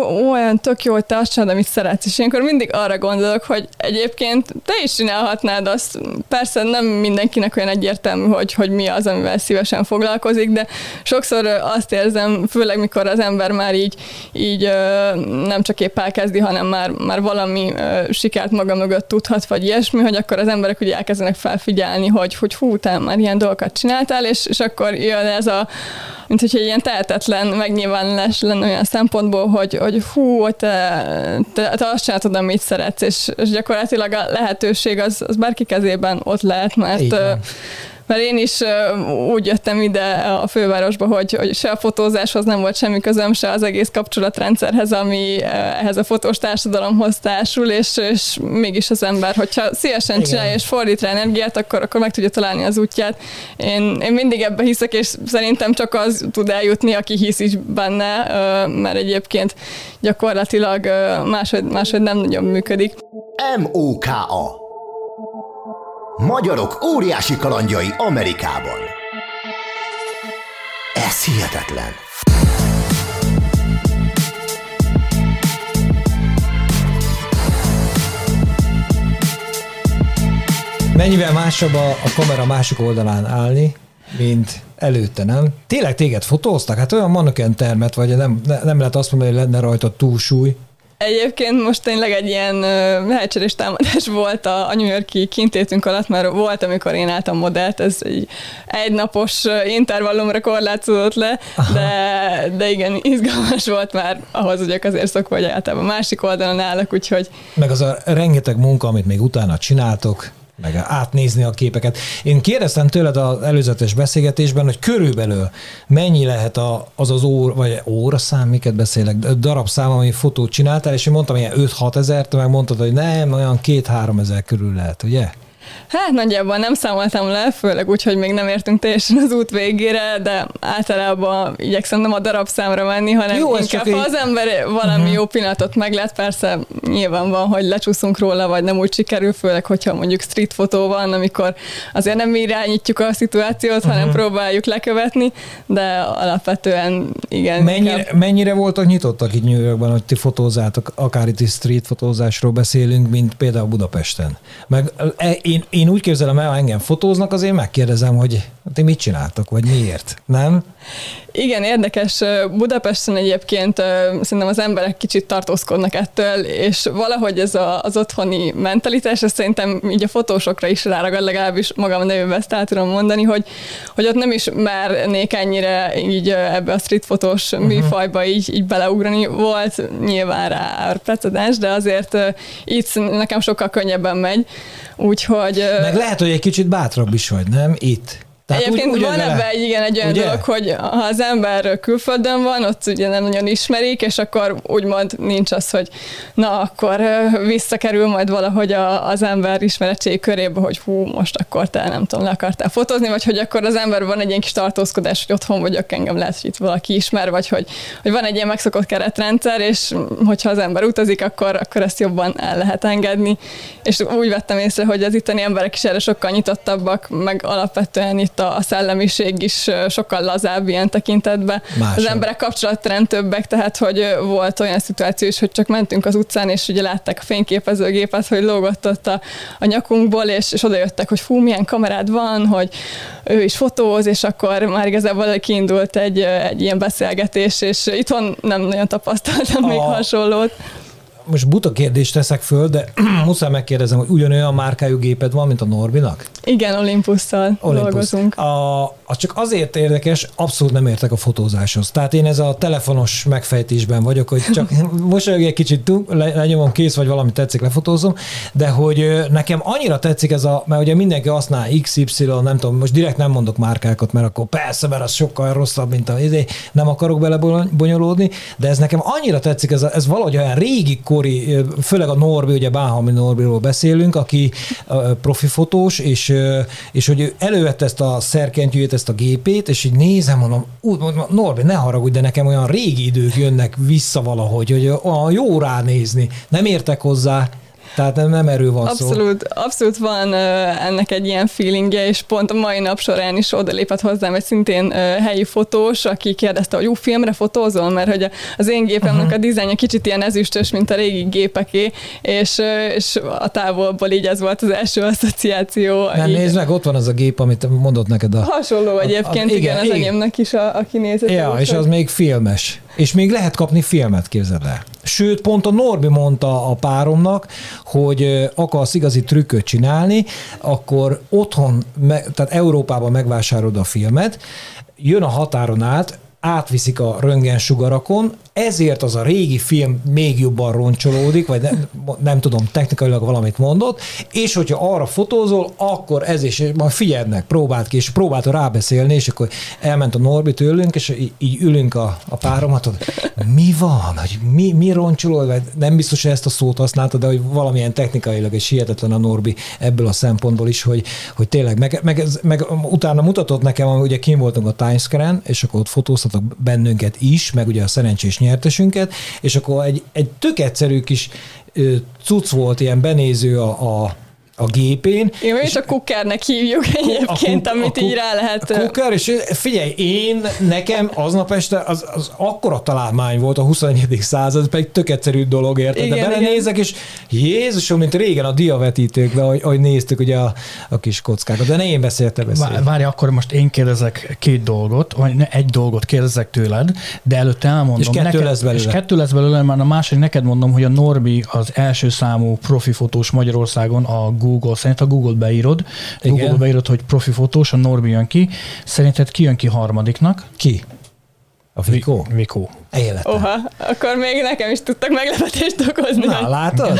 olyan tök jó, hogy te azt csinálod, amit szeretsz, és ilyenkor mindig arra gondolok, hogy egyébként te is csinálhatnád azt, persze nem mindenkinek olyan egyértelmű, hogy, hogy mi az, amivel szívesen foglalkozik, de sokszor azt érzem, főleg mikor az ember már így, így nem csak épp elkezdi, hanem már, már valami sikert maga mögött tudhat, vagy ilyesmi, hogy akkor az emberek ugye elkezdenek felfigyelni, hogy, hogy hú, te már ilyen dolgokat csináltál, és, és akkor jön ez a, mint hogyha ilyen tehetetlen megnyilvánulás lenne olyan szempontból, hogy, hogy hú, te, te, te azt csinálod, amit szeretsz, és, és gyakorlatilag a lehetőség az, az bárki kezében ott lehet, mert mert én is úgy jöttem ide a fővárosba, hogy, hogy se a fotózáshoz nem volt semmi közöm, se az egész kapcsolatrendszerhez, ami ehhez a fotós társadalomhoz társul, és, és mégis az ember, hogyha szívesen Igen. csinálja és fordít rá energiát, akkor, akkor meg tudja találni az útját. Én, én mindig ebbe hiszek, és szerintem csak az tud eljutni, aki hisz is benne, mert egyébként gyakorlatilag máshogy, máshogy nem nagyon működik. M-O-K-A Magyarok óriási kalandjai Amerikában. Ez hihetetlen. Mennyivel másabb a, a kamera másik oldalán állni, mint előtte, nem? Tényleg téged fotóztak? Hát olyan ilyen termet, vagy nem, nem lehet azt mondani, hogy lenne rajta túlsúly, Egyébként most tényleg egy ilyen lehetséges támadás volt a, a New Yorki kintétünk alatt, mert volt, amikor én álltam modellt, ez egy egynapos intervallumra korlátozódott le, de, de igen, izgalmas volt már ahhoz, hogy azért szokva, hogy általában másik oldalon állok, úgyhogy... Meg az a rengeteg munka, amit még utána csináltok, meg átnézni a képeket. Én kérdeztem tőled az előzetes beszélgetésben, hogy körülbelül mennyi lehet a, az az óra, vagy óraszám, miket beszélek, darabszám, ami fotót csináltál, és én mondtam ilyen 5-6 ezer, te meg mondtad, hogy nem, olyan 2-3 ezer körül lehet, ugye? Hát nagyjából nem számoltam le, főleg úgy, hogy még nem értünk teljesen az út végére, de általában igyekszem nem a darabszámra menni, hanem jó, inkább, ha az ember valami uh-huh. jó pillanatot meglát, persze nyilván van, hogy lecsúszunk róla, vagy nem úgy sikerül, főleg, hogyha mondjuk street fotó van, amikor azért nem irányítjuk a szituációt, uh-huh. hanem mhm. próbáljuk lekövetni, de alapvetően igen. Mennyire, inkább... mennyire voltak nyitottak itt New Yorkban, hogy ti fotózátok, akár itt street fotózásról beszélünk, mint például Budapesten? Meg e, én, én úgy képzelem el, ha engem fotóznak, azért megkérdezem, hogy ti mit csináltok, vagy miért, nem? Igen, érdekes. Budapesten egyébként szerintem az emberek kicsit tartózkodnak ettől, és valahogy ez a, az otthoni mentalitás, ez szerintem így a fotósokra is ráragad, legalábbis magam nevében ezt el tudom mondani, hogy, hogy ott nem is mernék ennyire így ebbe a street fotós uh-huh. műfajba így, így beleugrani. Volt nyilván rá precedens, de azért itt nekem sokkal könnyebben megy, úgyhogy... Meg lehet, hogy egy kicsit bátrabb is vagy, nem? Itt. Tehát Egyébként úgy, van ebben egy, igen, egy olyan ugye? dolog, hogy ha az ember külföldön van, ott ugye nem nagyon ismerik, és akkor úgymond nincs az, hogy na, akkor visszakerül majd valahogy a, az ember ismeretség körébe, hogy hú, most akkor te nem tudom, le akartál fotózni, vagy hogy akkor az ember van egy ilyen kis tartózkodás, hogy otthon vagyok, engem lehet, hogy itt valaki ismer, vagy hogy, hogy van egy ilyen megszokott keretrendszer, és hogyha az ember utazik, akkor, akkor ezt jobban el lehet engedni. És úgy vettem észre, hogy az itteni emberek is erre sokkal nyitottabbak, meg alapvetően itt a, a szellemiség is sokkal lazább ilyen tekintetben. Másabb. Az emberek kapcsolatrend többek, tehát hogy volt olyan szituáció is, hogy csak mentünk az utcán, és ugye látták a fényképezőgépet, hogy lógott ott a, a nyakunkból, és, és oda jöttek, hogy fú, milyen kamerád van, hogy ő is fotóz, és akkor már igazából kiindult egy, egy ilyen beszélgetés, és itthon nem nagyon tapasztaltam a... még hasonlót most buta kérdést teszek föl, de muszáj megkérdezem, hogy ugyanolyan márkájú géped van, mint a Norbinak? Igen, Olympusszal Olympus. dolgozunk. A, az csak azért érdekes, abszolút nem értek a fotózáshoz. Tehát én ez a telefonos megfejtésben vagyok, hogy csak mosolyog egy kicsit, le, lenyomom kész, vagy valami tetszik, lefotózom, de hogy nekem annyira tetszik ez a, mert ugye mindenki használ XY, nem tudom, most direkt nem mondok márkákat, mert akkor persze, mert az sokkal rosszabb, mint a izé, nem akarok bele bonyolódni, de ez nekem annyira tetszik, ez, a, ez valahogy olyan régi kori, főleg a Norbi, ugye Báhami Norbiról beszélünk, aki profi fotós, és, és hogy elővette ezt a szerkentyűjét, ezt a gépét, és így nézem, mondom, úgy mondom, Norbi, ne haragudj, de nekem olyan régi idők jönnek vissza valahogy, hogy olyan jó ránézni. Nem értek hozzá, Tehát nem, nem erről van abszolút, szó. Abszolút van ennek egy ilyen feelingje, és pont a mai nap során is odalépett hozzám egy szintén helyi fotós, aki kérdezte, hogy jó filmre fotózol, mert hogy az én gépemnek uh-huh. a dizájnja kicsit ilyen ezüstös, mint a régi gépeké, és, és a távolból így ez volt az első asszociáció. Nem, nézd meg, ott van az a gép, amit mondott neked. A, Hasonló egyébként, a, a, igen, igen, az enyémnek is a, a kinézete. Ja, és az még filmes. És még lehet kapni filmet, képzeld el. Sőt, pont a Norbi mondta a páromnak, hogy akarsz igazi trükköt csinálni, akkor otthon, tehát Európában megvásárolod a filmet, jön a határon át, átviszik a röntgensugarakon, ezért az a régi film még jobban roncsolódik, vagy nem, nem tudom, technikailag valamit mondott, és hogyha arra fotózol, akkor ez is, majd figyelnek, próbált ki, és próbálta rábeszélni, és akkor elment a Norbi tőlünk, és így, ülünk a, a páromat, hogy mi van, hogy mi, mi roncsolód, vagy nem biztos, hogy ezt a szót használta, de hogy valamilyen technikailag és hihetetlen a Norbi ebből a szempontból is, hogy, hogy tényleg, meg, meg, meg utána mutatott nekem, ugye kim voltunk a Times Square-en, és akkor ott fotóztatok bennünket is, meg ugye a szerencsés nyertesünket, és akkor egy, egy tök egyszerű kis cucc volt, ilyen benéző a, a a gépén. Jó, és, és a kukernek hívjuk egyébként, a kuk, amit a így rá lehet... A kuker, és figyelj, én, nekem aznap este az, az akkora találmány volt a 21. század, pedig tök egyszerű dolog, érted? Igen, De belenézek, és Jézusom, mint régen a diavetítőkben, ahogy, ahogy néztük ugye a, a kis kockákat. De ne én beszéltem beszélni. Várj, akkor most én kérdezek két dolgot, vagy ne, egy dolgot kérdezek tőled, de előtte elmondom. És kettő neked, lesz belőle. És kettő lesz belőle, már a második neked mondom, hogy a Norbi az első számú profi fotós Magyarországon a Google szerint a Google beírod, Igen. Google beírod, hogy profi fotós, a Norbi jön ki, szerinted ki jön ki harmadiknak? Ki? A Vikó? Vikó. Életem. Oha, akkor még nekem is tudtak meglepetést okozni. Na, látod?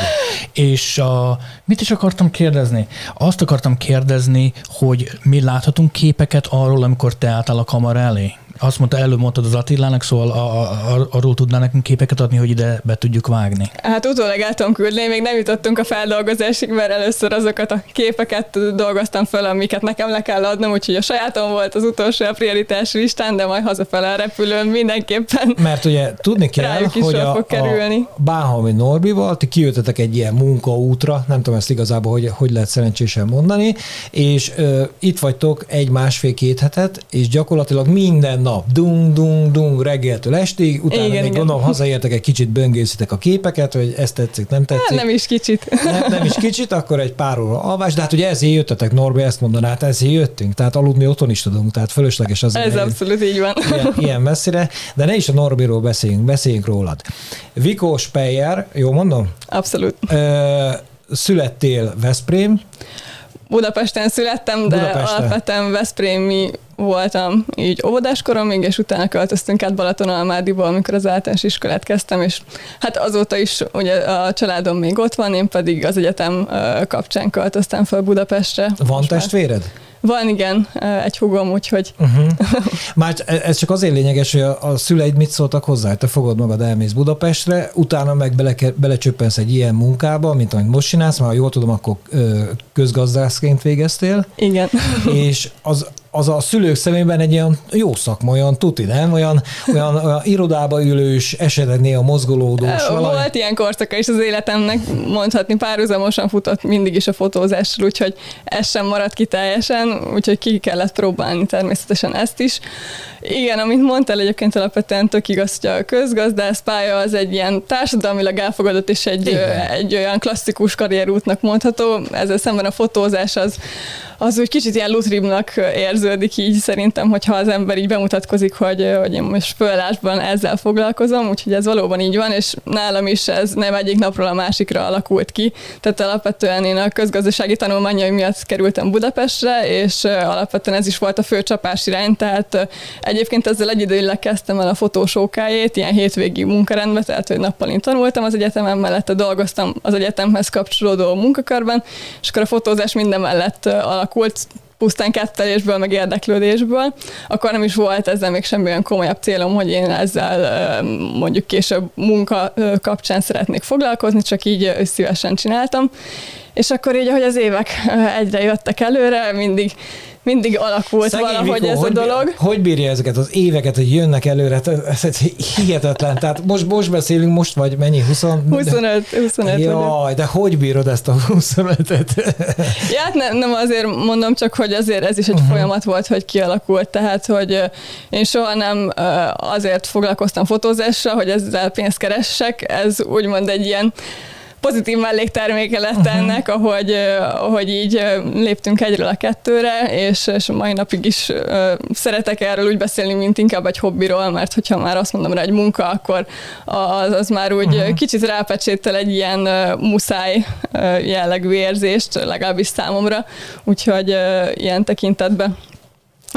És a, mit is akartam kérdezni? Azt akartam kérdezni, hogy mi láthatunk képeket arról, amikor te álltál a kamera elé? Azt mondta, előbb mondtad az Attilának, szóval a, a, arról tudná nekünk képeket adni, hogy ide be tudjuk vágni. Hát utólag el tudom küldeni, még nem jutottunk a feldolgozásig, mert először azokat a képeket dolgoztam fel, amiket nekem le kell adnom, úgyhogy a sajátom volt az utolsó a prioritás listán, de majd hazafele a repülőn mindenképpen. Mert ugye tudni kell, hogy a, fog kerülni. a Bánhalmi Norbival ti kijöttetek egy ilyen munkaútra, nem tudom ezt igazából, hogy, hogy lehet szerencsésen mondani, és ö, itt vagytok egy másfél-két hetet, és gyakorlatilag minden nap nap, dung, dung, dung, reggeltől estig, utána igen, még igen. gondolom hazaértek egy kicsit böngészitek a képeket, hogy ezt tetszik, nem tetszik. Hát nem is kicsit. Nem, nem is kicsit, akkor egy pár óra alvás, de hát ugye ezért jöttetek, Norbi ezt mondaná, hát ezért jöttünk, tehát aludni otthon is tudunk, tehát fölösleges az. Ez abszolút így van. Ilyen, ilyen messzire, de ne is a Norbiról beszéljünk, beszéljünk rólad. Vikó Speyer, jó mondom? Abszolút. Ö, születtél Veszprém, Budapesten születtem, de Budapesten. alapvetően Veszprémi voltam így óvodáskoromig, és utána költöztünk át Balatonalmádiból, amikor az általános iskolát kezdtem, és hát azóta is ugye a családom még ott van, én pedig az egyetem kapcsán költöztem fel Budapestre. Van testvéred? Már. Van, igen, egy hugom, úgyhogy... Uh-huh. Már ez csak azért lényeges, hogy a, a szüleid mit szóltak hozzá, te fogod magad, elmész Budapestre, utána meg bele, belecsöppensz egy ilyen munkába, mint amit most csinálsz, már jól tudom, akkor közgazdászként végeztél. Igen. És az, az a szülők szemében egy olyan jó szakma, olyan tuti, nem? Olyan, olyan, olyan irodába ülős, esetleg a mozgolódós. Volt valami. ilyen korszaka is az életemnek, mondhatni párhuzamosan futott mindig is a fotózásról, úgyhogy ez sem maradt ki teljesen, úgyhogy ki kellett próbálni természetesen ezt is. Igen, amit mondtál egyébként alapvetően tök igaz, hogy a közgazdász pálya az egy ilyen társadalmilag elfogadott és egy, egy olyan klasszikus karrierútnak mondható, ezzel szemben a fotózás az, az úgy kicsit ilyen lutribnak érződik így szerintem, hogyha az ember így bemutatkozik, hogy, hogy én most fölállásban ezzel foglalkozom, úgyhogy ez valóban így van, és nálam is ez nem egyik napról a másikra alakult ki. Tehát alapvetően én a közgazdasági tanulmányai miatt kerültem Budapestre, és alapvetően ez is volt a fő csapás irány, tehát egyébként ezzel egyidőleg kezdtem el a fotósókájét, ilyen hétvégi munkarendbe, tehát hogy nappal én tanultam az egyetemen, mellette dolgoztam az egyetemhez kapcsolódó munkakörben, és akkor a fotózás minden mellett alakult pusztán kettelésből, meg érdeklődésből, akkor nem is volt ezzel még semmi olyan komolyabb célom, hogy én ezzel mondjuk később munka kapcsán szeretnék foglalkozni, csak így szívesen csináltam. És akkor így, ahogy az évek egyre jöttek előre, mindig mindig alakult Szegény valahogy Vikó, ez hogy, a dolog. Hogy bírja ezeket az éveket, hogy jönnek előre? Ez, ez hihetetlen. Tehát most, most beszélünk, most vagy mennyi? 20, 25. 25 Jaj, de hogy bírod ezt a 25-et? Ja, hát ne, nem azért mondom, csak hogy azért ez is egy uh-huh. folyamat volt, hogy kialakult. Tehát, hogy én soha nem azért foglalkoztam fotózással, hogy ezzel pénzt keressek. Ez úgymond egy ilyen pozitív mellékterméke lett uh-huh. ennek, ahogy, ahogy így léptünk egyről a kettőre, és, és mai napig is szeretek erről úgy beszélni, mint inkább egy hobbiról, mert hogyha már azt mondom rá egy munka, akkor az, az már úgy uh-huh. kicsit rápecséttel egy ilyen muszáj jellegű érzést, legalábbis számomra, úgyhogy ilyen tekintetben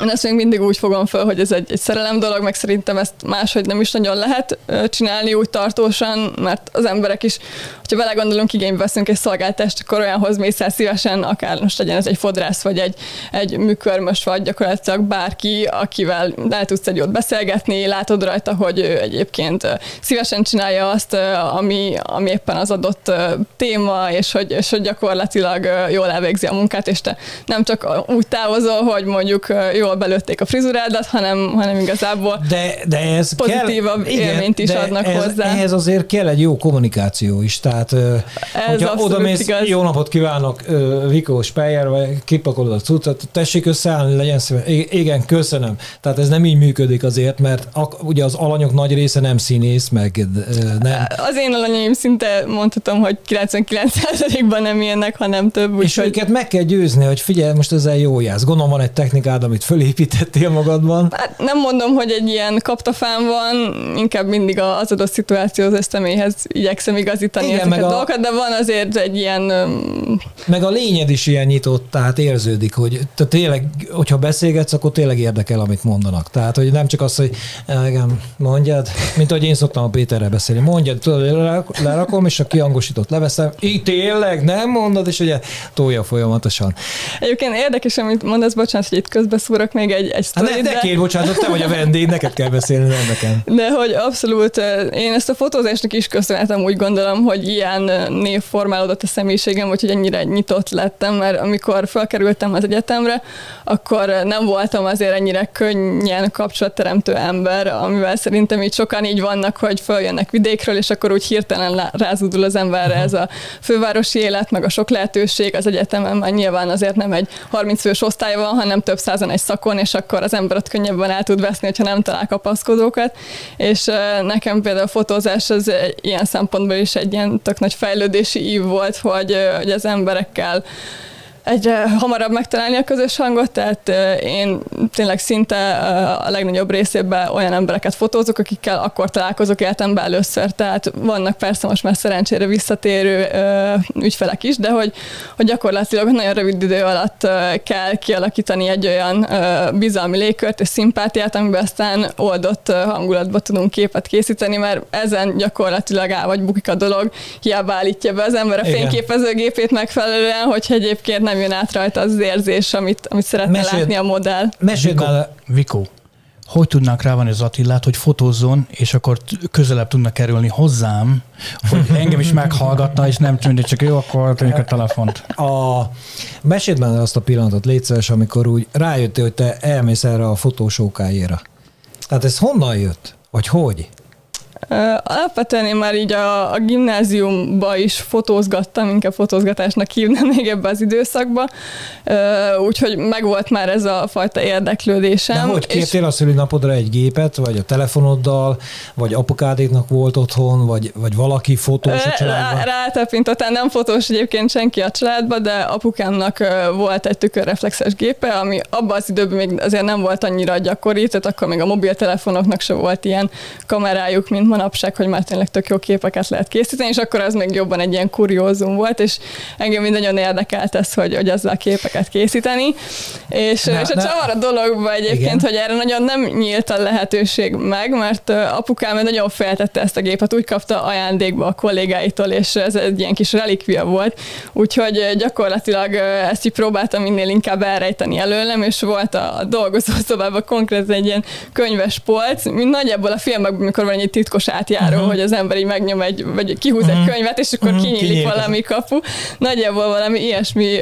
én ezt még mindig úgy fogom föl, hogy ez egy, egy szerelem dolog, meg szerintem ezt máshogy nem is nagyon lehet csinálni úgy tartósan, mert az emberek is, hogyha belegondolunk, igénybe veszünk egy szolgáltást, akkor olyanhoz mész el szívesen, akár most legyen ez egy fodrász, vagy egy, egy műkörmös, vagy gyakorlatilag bárki, akivel el tudsz egy jót beszélgetni, látod rajta, hogy ő egyébként szívesen csinálja azt, ami, ami éppen az adott téma, és hogy, és hogy gyakorlatilag jól elvégzi a munkát, és te nem csak úgy távozol, hogy mondjuk jó jól belőtték a frizurádat, hanem, hanem igazából de, de ez pozitívabb kell, élményt is adnak ez, hozzá. Ehhez azért kell egy jó kommunikáció is, tehát ez hogyha oda mész, igaz. jó napot kívánok, Vikó Speyer, vagy kipakolod a cuccot, tessék összeállni, legyen szíves. Igen, köszönöm. Tehát ez nem így működik azért, mert ugye az alanyok nagy része nem színész, meg nem. Az én alanyaim szinte mondhatom, hogy 99%-ban nem ilyenek, hanem több. Úgy, és hogy... őket meg kell győzni, hogy figyelj, most ezzel jó jársz. Gondolom van egy technikád, amit föl fölépítettél magadban? Hát nem mondom, hogy egy ilyen kaptafán van, inkább mindig az adott szituációhoz személyhez igyekszem igazítani Igen, ezeket a dolgokat, de van azért egy ilyen... Meg a lényed is ilyen nyitott, tehát érződik, hogy te tényleg, hogyha beszélgetsz, akkor tényleg érdekel, amit mondanak. Tehát, hogy nem csak az, hogy igen, mondjad, mint ahogy én szoktam a Péterrel beszélni, mondjad, tudod, lerakom, és a kiangosított leveszem, így tényleg, nem mondod, és ugye tolja folyamatosan. Egyébként érdekes, amit mondasz, bocsánat, hogy itt közbeszúrok, még egy, egy sztorit. Hát ne, ne kér, bocsánat, te vagy a vendég, neked kell beszélni, nem nekem. De hogy abszolút, én ezt a fotózásnak is köszönhetem, úgy gondolom, hogy ilyen név formálódott a személyiségem, vagy hogy ennyire nyitott lettem, mert amikor felkerültem az egyetemre, akkor nem voltam azért ennyire könnyen kapcsolatteremtő ember, amivel szerintem így sokan így vannak, hogy följönnek vidékről, és akkor úgy hirtelen rázudul az emberre ez a fővárosi élet, meg a sok lehetőség az egyetemen, mert nyilván azért nem egy 30 fős osztály van, hanem több százan egy szakon, és akkor az ember ott könnyebben el tud veszni, hogyha nem talál kapaszkodókat. És nekem például a fotózás az ilyen szempontból is egy ilyen tök nagy fejlődési ív volt, hogy, hogy az emberekkel egyre hamarabb megtalálni a közös hangot, tehát én tényleg szinte a legnagyobb részében olyan embereket fotózok, akikkel akkor találkozok életemben először, tehát vannak persze most már szerencsére visszatérő ügyfelek is, de hogy, hogy gyakorlatilag nagyon rövid idő alatt kell kialakítani egy olyan bizalmi légkört és szimpátiát, amiben aztán oldott hangulatba tudunk képet készíteni, mert ezen gyakorlatilag áll vagy bukik a dolog, hiába állítja be az ember a Igen. fényképezőgépét megfelelően, hogyha egyébként nem nem jön át rajta az érzés, amit, amit szeretne Mesél, látni a modell. Mesélj Vikó, hogy tudnák rávenni az Attillát, hogy fotózzon, és akkor közelebb tudnak kerülni hozzám, hogy engem is meghallgatna, és nem tűnik, csak jó, akkor tűnik a telefont. A, meséld már azt a pillanatot, légy szíves, amikor úgy rájöttél, hogy te elmész erre a fotósókájéra. Tehát ez honnan jött? Vagy hogy? Alapvetően én már így a, a gimnáziumba is fotózgattam, inkább fotózgatásnak hívnám még ebbe az időszakba, úgyhogy megvolt már ez a fajta érdeklődésem. De hogy kértél és... a szülinapodra egy gépet, vagy a telefonoddal, vagy apukádéknak volt otthon, vagy, vagy valaki fotós a családban? Rá, rátapintottam, nem fotós egyébként senki a családban, de apukámnak volt egy tükörreflexes gépe, ami abban az időben még azért nem volt annyira gyakori, tehát akkor még a mobiltelefonoknak se volt ilyen kamerájuk, mint manapság, hogy már tényleg tök jó képeket lehet készíteni, és akkor az még jobban egy ilyen kuriózum volt, és engem mind nagyon érdekelt ez, hogy, hogy azzal képeket készíteni. És, na, és a csavar a dologban egyébként, igen. hogy erre nagyon nem nyílt a lehetőség meg, mert apukám nagyon feltette ezt a gépet, úgy kapta ajándékba a kollégáitól, és ez egy ilyen kis relikvia volt, úgyhogy gyakorlatilag ezt így próbáltam minél inkább elrejteni előlem, és volt a dolgozószobában konkrétan egy ilyen könyves polc, mint nagyjából a filmekben, amikor van egy titkos titkos átjáró, uh-huh. hogy az ember így megnyom egy, vagy kihúz uh-huh. egy könyvet, és akkor uh-huh. kinyílik Kinyílik. valami kapu. Nagyjából valami ilyesmi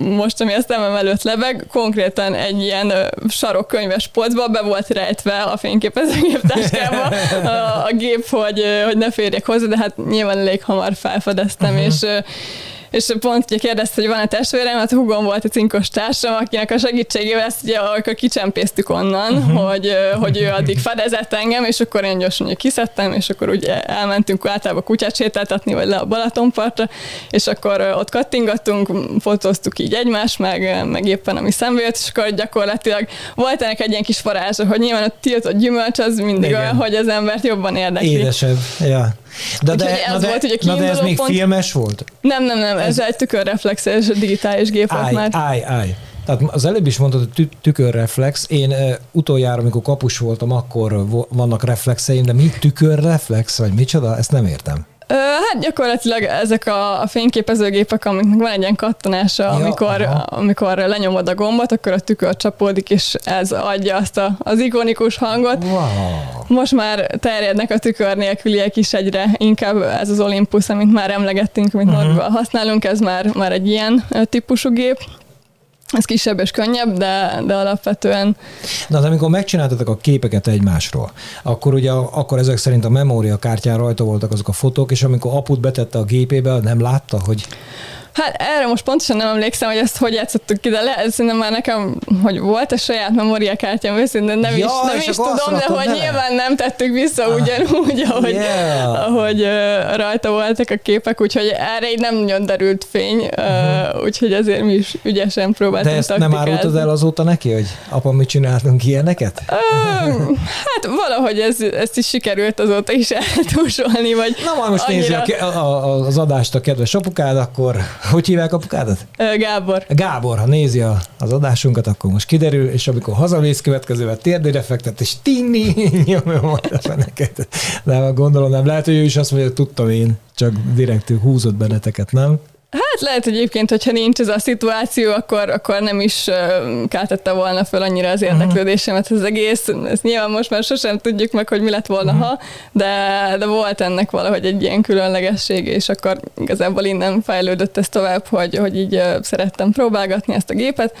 most, ami a szemem előtt lebeg, konkrétan egy ilyen sarokkönyves polcba be volt rejtve a fényképezőgép táskába a, a gép, hogy, hogy ne férjek hozzá, de hát nyilván elég hamar felfedeztem, uh-huh. és és pont ugye kérdezte, hogy van-e testvérem, hát hugom volt a cinkos társam, akinek a segítségével ezt ugye akkor kicsempésztük onnan, uh-huh. hogy, hogy ő addig fedezett engem, és akkor én gyorsan ugye kiszedtem, és akkor ugye elmentünk általában kutyát sétáltatni, vagy le a Balatonpartra, és akkor ott kattingattunk, fotóztuk így egymást, meg, meg éppen ami szembe jött, és akkor gyakorlatilag volt ennek egy ilyen kis varázsa, hogy nyilván a tiltott gyümölcs az mindig Igen. olyan, hogy az embert jobban érdekli. Édesebb, ja. De, de, ez de, volt, ugye na de ez még pont... filmes volt? Nem, nem, nem, ez, ez egy tükörreflexes digitális gép volt már. Állj, állj. Tehát az előbb is mondtad, hogy tükörreflex. Én uh, utoljára, amikor kapus voltam, akkor vannak reflexeim, de mi tükörreflex, vagy micsoda? Ezt nem értem. Hát gyakorlatilag ezek a, a fényképezőgépek, amiknek van egy ilyen kattanása, ja, amikor, amikor lenyomod a gombot, akkor a tükör csapódik, és ez adja azt a, az ikonikus hangot. Wow. Most már terjednek a tükör nélküliek is egyre inkább ez az Olympus, amit már emlegettünk, amit uh-huh. használunk, ez már, már egy ilyen típusú gép ez kisebb és könnyebb, de, de alapvetően... Na, de amikor megcsináltatok a képeket egymásról, akkor ugye akkor ezek szerint a memóriakártyán rajta voltak azok a fotók, és amikor aput betette a gépébe, nem látta, hogy Hát erre most pontosan nem emlékszem, hogy ezt hogy játszottuk ki, de le, szerintem már nekem, hogy volt a saját memóriakártyám, őszintén nem ja, is, nem is tudom, de hogy nyilván nem tettük vissza ah, ugyanúgy, ahogy, yeah. ahogy uh, rajta voltak a képek, úgyhogy erre így nem nagyon derült fény, uh-huh. úgyhogy ezért mi is ügyesen próbáltunk De ezt nem árultad el azóta neki, hogy apa, mit csináltunk ilyeneket? Uh, hát valahogy ez, ezt is sikerült azóta is eltúsolni, vagy Na majd most annyira... nézi a, a, az adást a kedves apukád, akkor hogy hívják apukádat? Gábor. Gábor, ha nézi a, az adásunkat, akkor most kiderül, és amikor hazamész következővel térdére fektet, és tinni, nyomja majd a feneket. De gondolom nem. Lehet, hogy ő is azt mondja, hogy tudtam én, csak direkt húzott benneteket, nem? Hát lehet egyébként, hogyha nincs ez a szituáció, akkor, akkor nem is keltette volna föl annyira az érdeklődésemet az egész. Ezt nyilván most már sosem tudjuk meg, hogy mi lett volna, ha, de, de volt ennek valahogy egy ilyen különlegesség, és akkor igazából innen fejlődött ez tovább, hogy, hogy így szerettem próbálgatni ezt a gépet.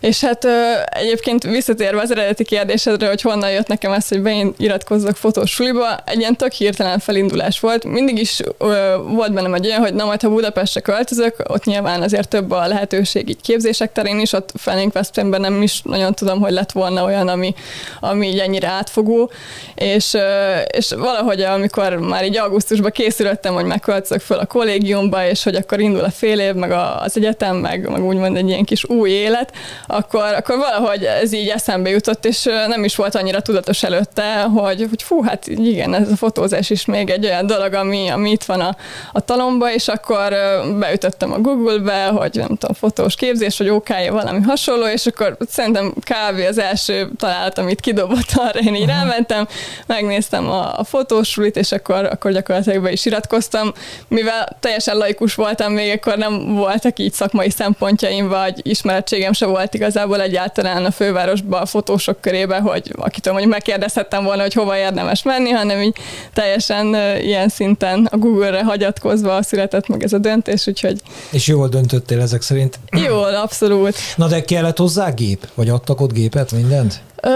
És hát ö, egyébként visszatérve az eredeti kérdésedre, hogy honnan jött nekem ez, hogy beiratkozzak fotós suliba, egy ilyen tök hirtelen felindulás volt. Mindig is ö, volt bennem egy olyan, hogy na majd ha Budapestre költözök, ott nyilván azért több a lehetőség így képzések terén is, ott felénk Veszprémben nem is nagyon tudom, hogy lett volna olyan, ami, ami így ennyire átfogó. És, ö, és valahogy amikor már így augusztusban készülöttem, hogy megköltözök föl a kollégiumba, és hogy akkor indul a fél év, meg az egyetem, meg, meg úgymond egy ilyen kis új élet, akkor, akkor valahogy ez így eszembe jutott, és nem is volt annyira tudatos előtte, hogy, hogy fú, hát igen, ez a fotózás is még egy olyan dolog, ami, ami itt van a, a talomba, és akkor beütöttem a Google-be, hogy nem tudom, fotós képzés, hogy ok valami hasonló, és akkor szerintem kávé az első találat, amit kidobott arra, én így rámentem, megnéztem a, a fotósulit, és akkor, akkor gyakorlatilag be is iratkoztam, mivel teljesen laikus voltam, még akkor nem voltak így szakmai szempontjaim, vagy ismerettségem se volt igazából egyáltalán a fővárosban a fotósok körébe, hogy akitől mondjuk megkérdezhettem volna, hogy hova érdemes menni, hanem így teljesen ilyen szinten a Google-re hagyatkozva született meg ez a döntés, úgyhogy... És jól döntöttél ezek szerint? Jól, abszolút. Na de kellett hozzá gép? Vagy adtak ott gépet, mindent? Ö,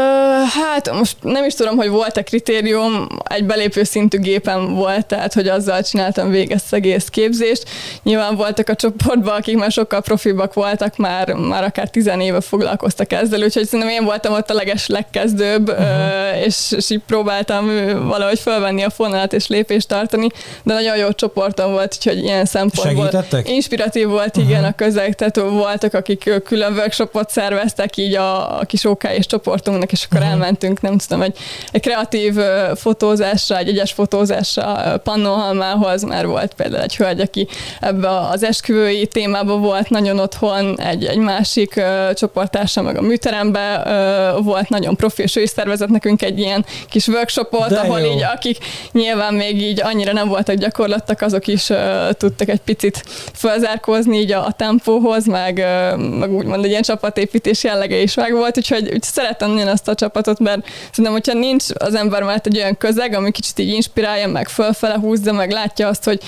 hát most nem is tudom, hogy volt-e kritérium, egy belépő szintű gépem volt, tehát hogy azzal csináltam végig ezt egész képzést. Nyilván voltak a csoportban, akik már sokkal profibak voltak, már, már akár tizen éve foglalkoztak ezzel, úgyhogy szerintem én voltam ott a leges legkezdőbb, uh-huh. és, és így próbáltam valahogy fölvenni a fonalat és lépést tartani, de nagyon jó csoportom volt, úgyhogy ilyen szempontból Segítettek? inspiratív volt, igen, uh-huh. a közeg, tehát voltak, akik külön workshopot szerveztek így a, a kis OK és csoportunk barátunknak, és akkor uh-huh. elmentünk, nem tudom, egy, egy kreatív fotózásra, egy egyes fotózásra Pannonhalmához, már volt például egy hölgy, aki ebbe az esküvői témában volt nagyon otthon, egy, egy másik uh, csoporttársa meg a műteremben uh, volt nagyon profi, és ő is szervezett nekünk egy ilyen kis workshopot, De ahol jó. így akik nyilván még így annyira nem voltak gyakorlattak, azok is uh, tudtak egy picit felzárkózni így a, a tempóhoz, meg, uh, meg úgymond egy ilyen csapatépítés jellege is meg volt, úgyhogy úgy szeretem ugyanazt a csapatot, mert szerintem, hogyha nincs az ember mellett egy olyan közeg, ami kicsit így inspirálja, meg fölfele húzza, meg látja azt, hogy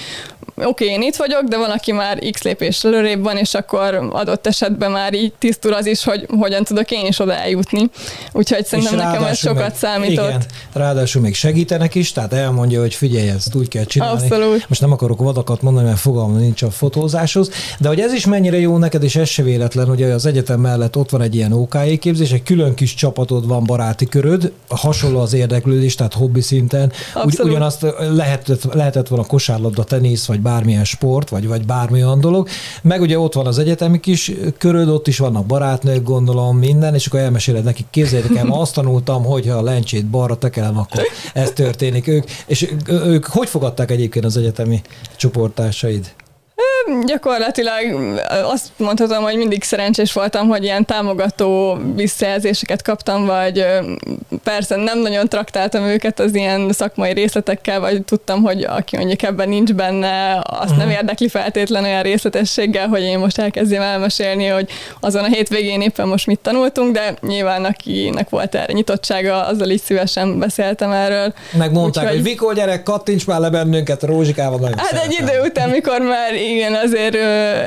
oké, okay, én itt vagyok, de valaki már x lépés előrébb van, és akkor adott esetben már így tisztul az is, hogy hogyan tudok én is oda eljutni. Úgyhogy szerintem nekem ez sokat meg, számított. Igen, ráadásul még segítenek is, tehát elmondja, hogy figyelj, ezt úgy kell csinálni. Abszolút. Most nem akarok vadakat mondani, mert fogalmam nincs a fotózáshoz, de hogy ez is mennyire jó neked, és ez se véletlen, hogy az egyetem mellett ott van egy ilyen OK képzés, egy külön kis csapatod van, baráti köröd, hasonló az érdeklődés, tehát hobbi szinten. Ugy, ugyanazt lehetett, lehetett volna kosárlabda, tenisz, vagy bármilyen sport, vagy, vagy bármilyen dolog. Meg ugye ott van az egyetemi kis köröd, ott is vannak barátnők, gondolom, minden, és akkor elmeséled nekik, képzeljétek el, azt tanultam, hogy ha a lencsét balra tekelem, akkor ez történik. Ők, és ők hogy fogadták egyébként az egyetemi csoporttársaid? Gyakorlatilag azt mondhatom, hogy mindig szerencsés voltam, hogy ilyen támogató visszajelzéseket kaptam, vagy persze nem nagyon traktáltam őket az ilyen szakmai részletekkel, vagy tudtam, hogy aki mondjuk ebben nincs benne, azt nem mhm. érdekli feltétlen olyan részletességgel, hogy én most elkezdjem elmesélni, hogy azon a hétvégén éppen most mit tanultunk, de nyilván akinek volt erre nyitottsága, azzal is szívesen beszéltem erről. Megmondták, Úgyhogy... hogy Vikó gyerek, kattints már le bennünket, Rózsikával nagyon Hát egy idő után, mikor már igen, azért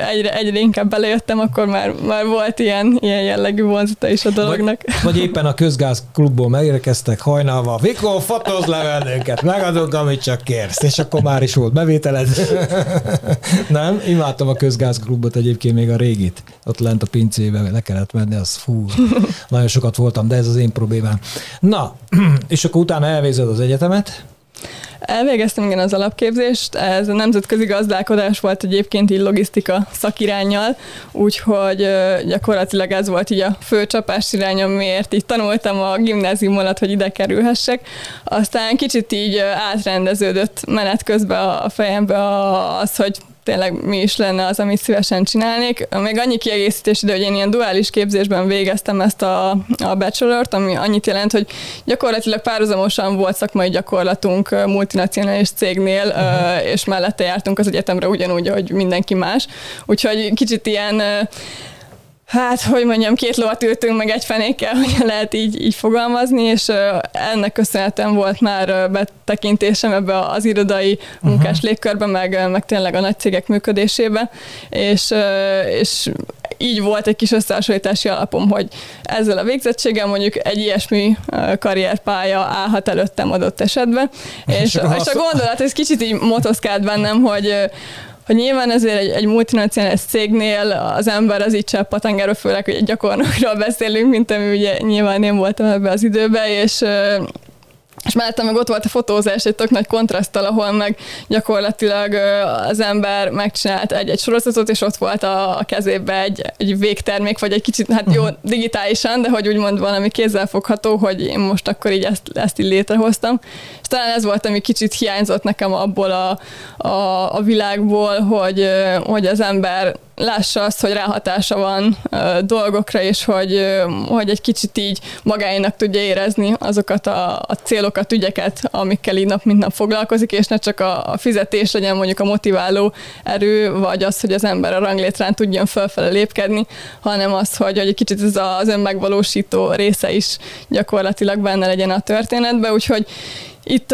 egyre, egyre inkább belejöttem, akkor már, már volt ilyen, ilyen jellegű vonzata is a dolognak. Vagy, vagy éppen a közgáz klubból megérkeztek hajnalva, Vikó, fotóz le bennünket, megadunk, amit csak kérsz, és akkor már is volt bevételed. Nem? Imádtam a közgáz klubot egyébként még a régit. Ott lent a pincébe le kellett menni, az fú, nagyon sokat voltam, de ez az én problémám. Na, és akkor utána elvézed az egyetemet, Elvégeztem igen az alapképzést, ez a nemzetközi gazdálkodás volt egyébként így logisztika szakirányjal, úgyhogy gyakorlatilag ez volt így a fő csapás irányom, miért így tanultam a gimnázium alatt, hogy ide kerülhessek. Aztán kicsit így átrendeződött menet közben a fejembe az, hogy tényleg mi is lenne az, amit szívesen csinálnék. Még annyi kiegészítés ide, hogy én ilyen duális képzésben végeztem ezt a, a bachelort, ami annyit jelent, hogy gyakorlatilag párhuzamosan volt szakmai gyakorlatunk multinacionális cégnél, uh-huh. és mellette jártunk az egyetemre ugyanúgy, ahogy mindenki más. Úgyhogy kicsit ilyen Hát, hogy mondjam, két lovat ültünk meg egy fenékkel, hogy lehet így, így fogalmazni, és ennek köszönhetően volt már betekintésem ebbe az irodai munkás uh-huh. légkörbe, meg, meg tényleg a nagy cégek működésébe, és, és így volt egy kis összehasonlítási alapom, hogy ezzel a végzettséggel mondjuk egy ilyesmi karrierpálya állhat előttem adott esetben, és, és a gondolat, ez kicsit így motoszkált bennem, hogy hogy nyilván ezért egy, egy multinacionális cégnél az ember az így csepp a tengerről, főleg, hogy egy gyakornokról beszélünk, mint ami ugye nyilván én voltam ebbe az időben, és és mellettem meg ott volt a fotózás egy tök nagy kontraszttal, ahol meg gyakorlatilag az ember megcsinált egy-egy sorozatot, és ott volt a, a kezébe egy, egy végtermék, vagy egy kicsit, hát jó, digitálisan, de hogy úgymond valami kézzelfogható, hogy én most akkor így ezt, ezt így létrehoztam. És talán ez volt, ami kicsit hiányzott nekem abból a, a, a világból, hogy, hogy az ember lássa azt, hogy ráhatása van ö, dolgokra, és hogy, ö, hogy egy kicsit így magáinak tudja érezni azokat a, a célokat, ügyeket, amikkel így nap mint nap foglalkozik, és ne csak a, a fizetés legyen mondjuk a motiváló erő, vagy az, hogy az ember a ranglétrán tudjon fölfele lépkedni, hanem az, hogy, hogy egy kicsit ez az önmegvalósító része is gyakorlatilag benne legyen a történetben, úgyhogy itt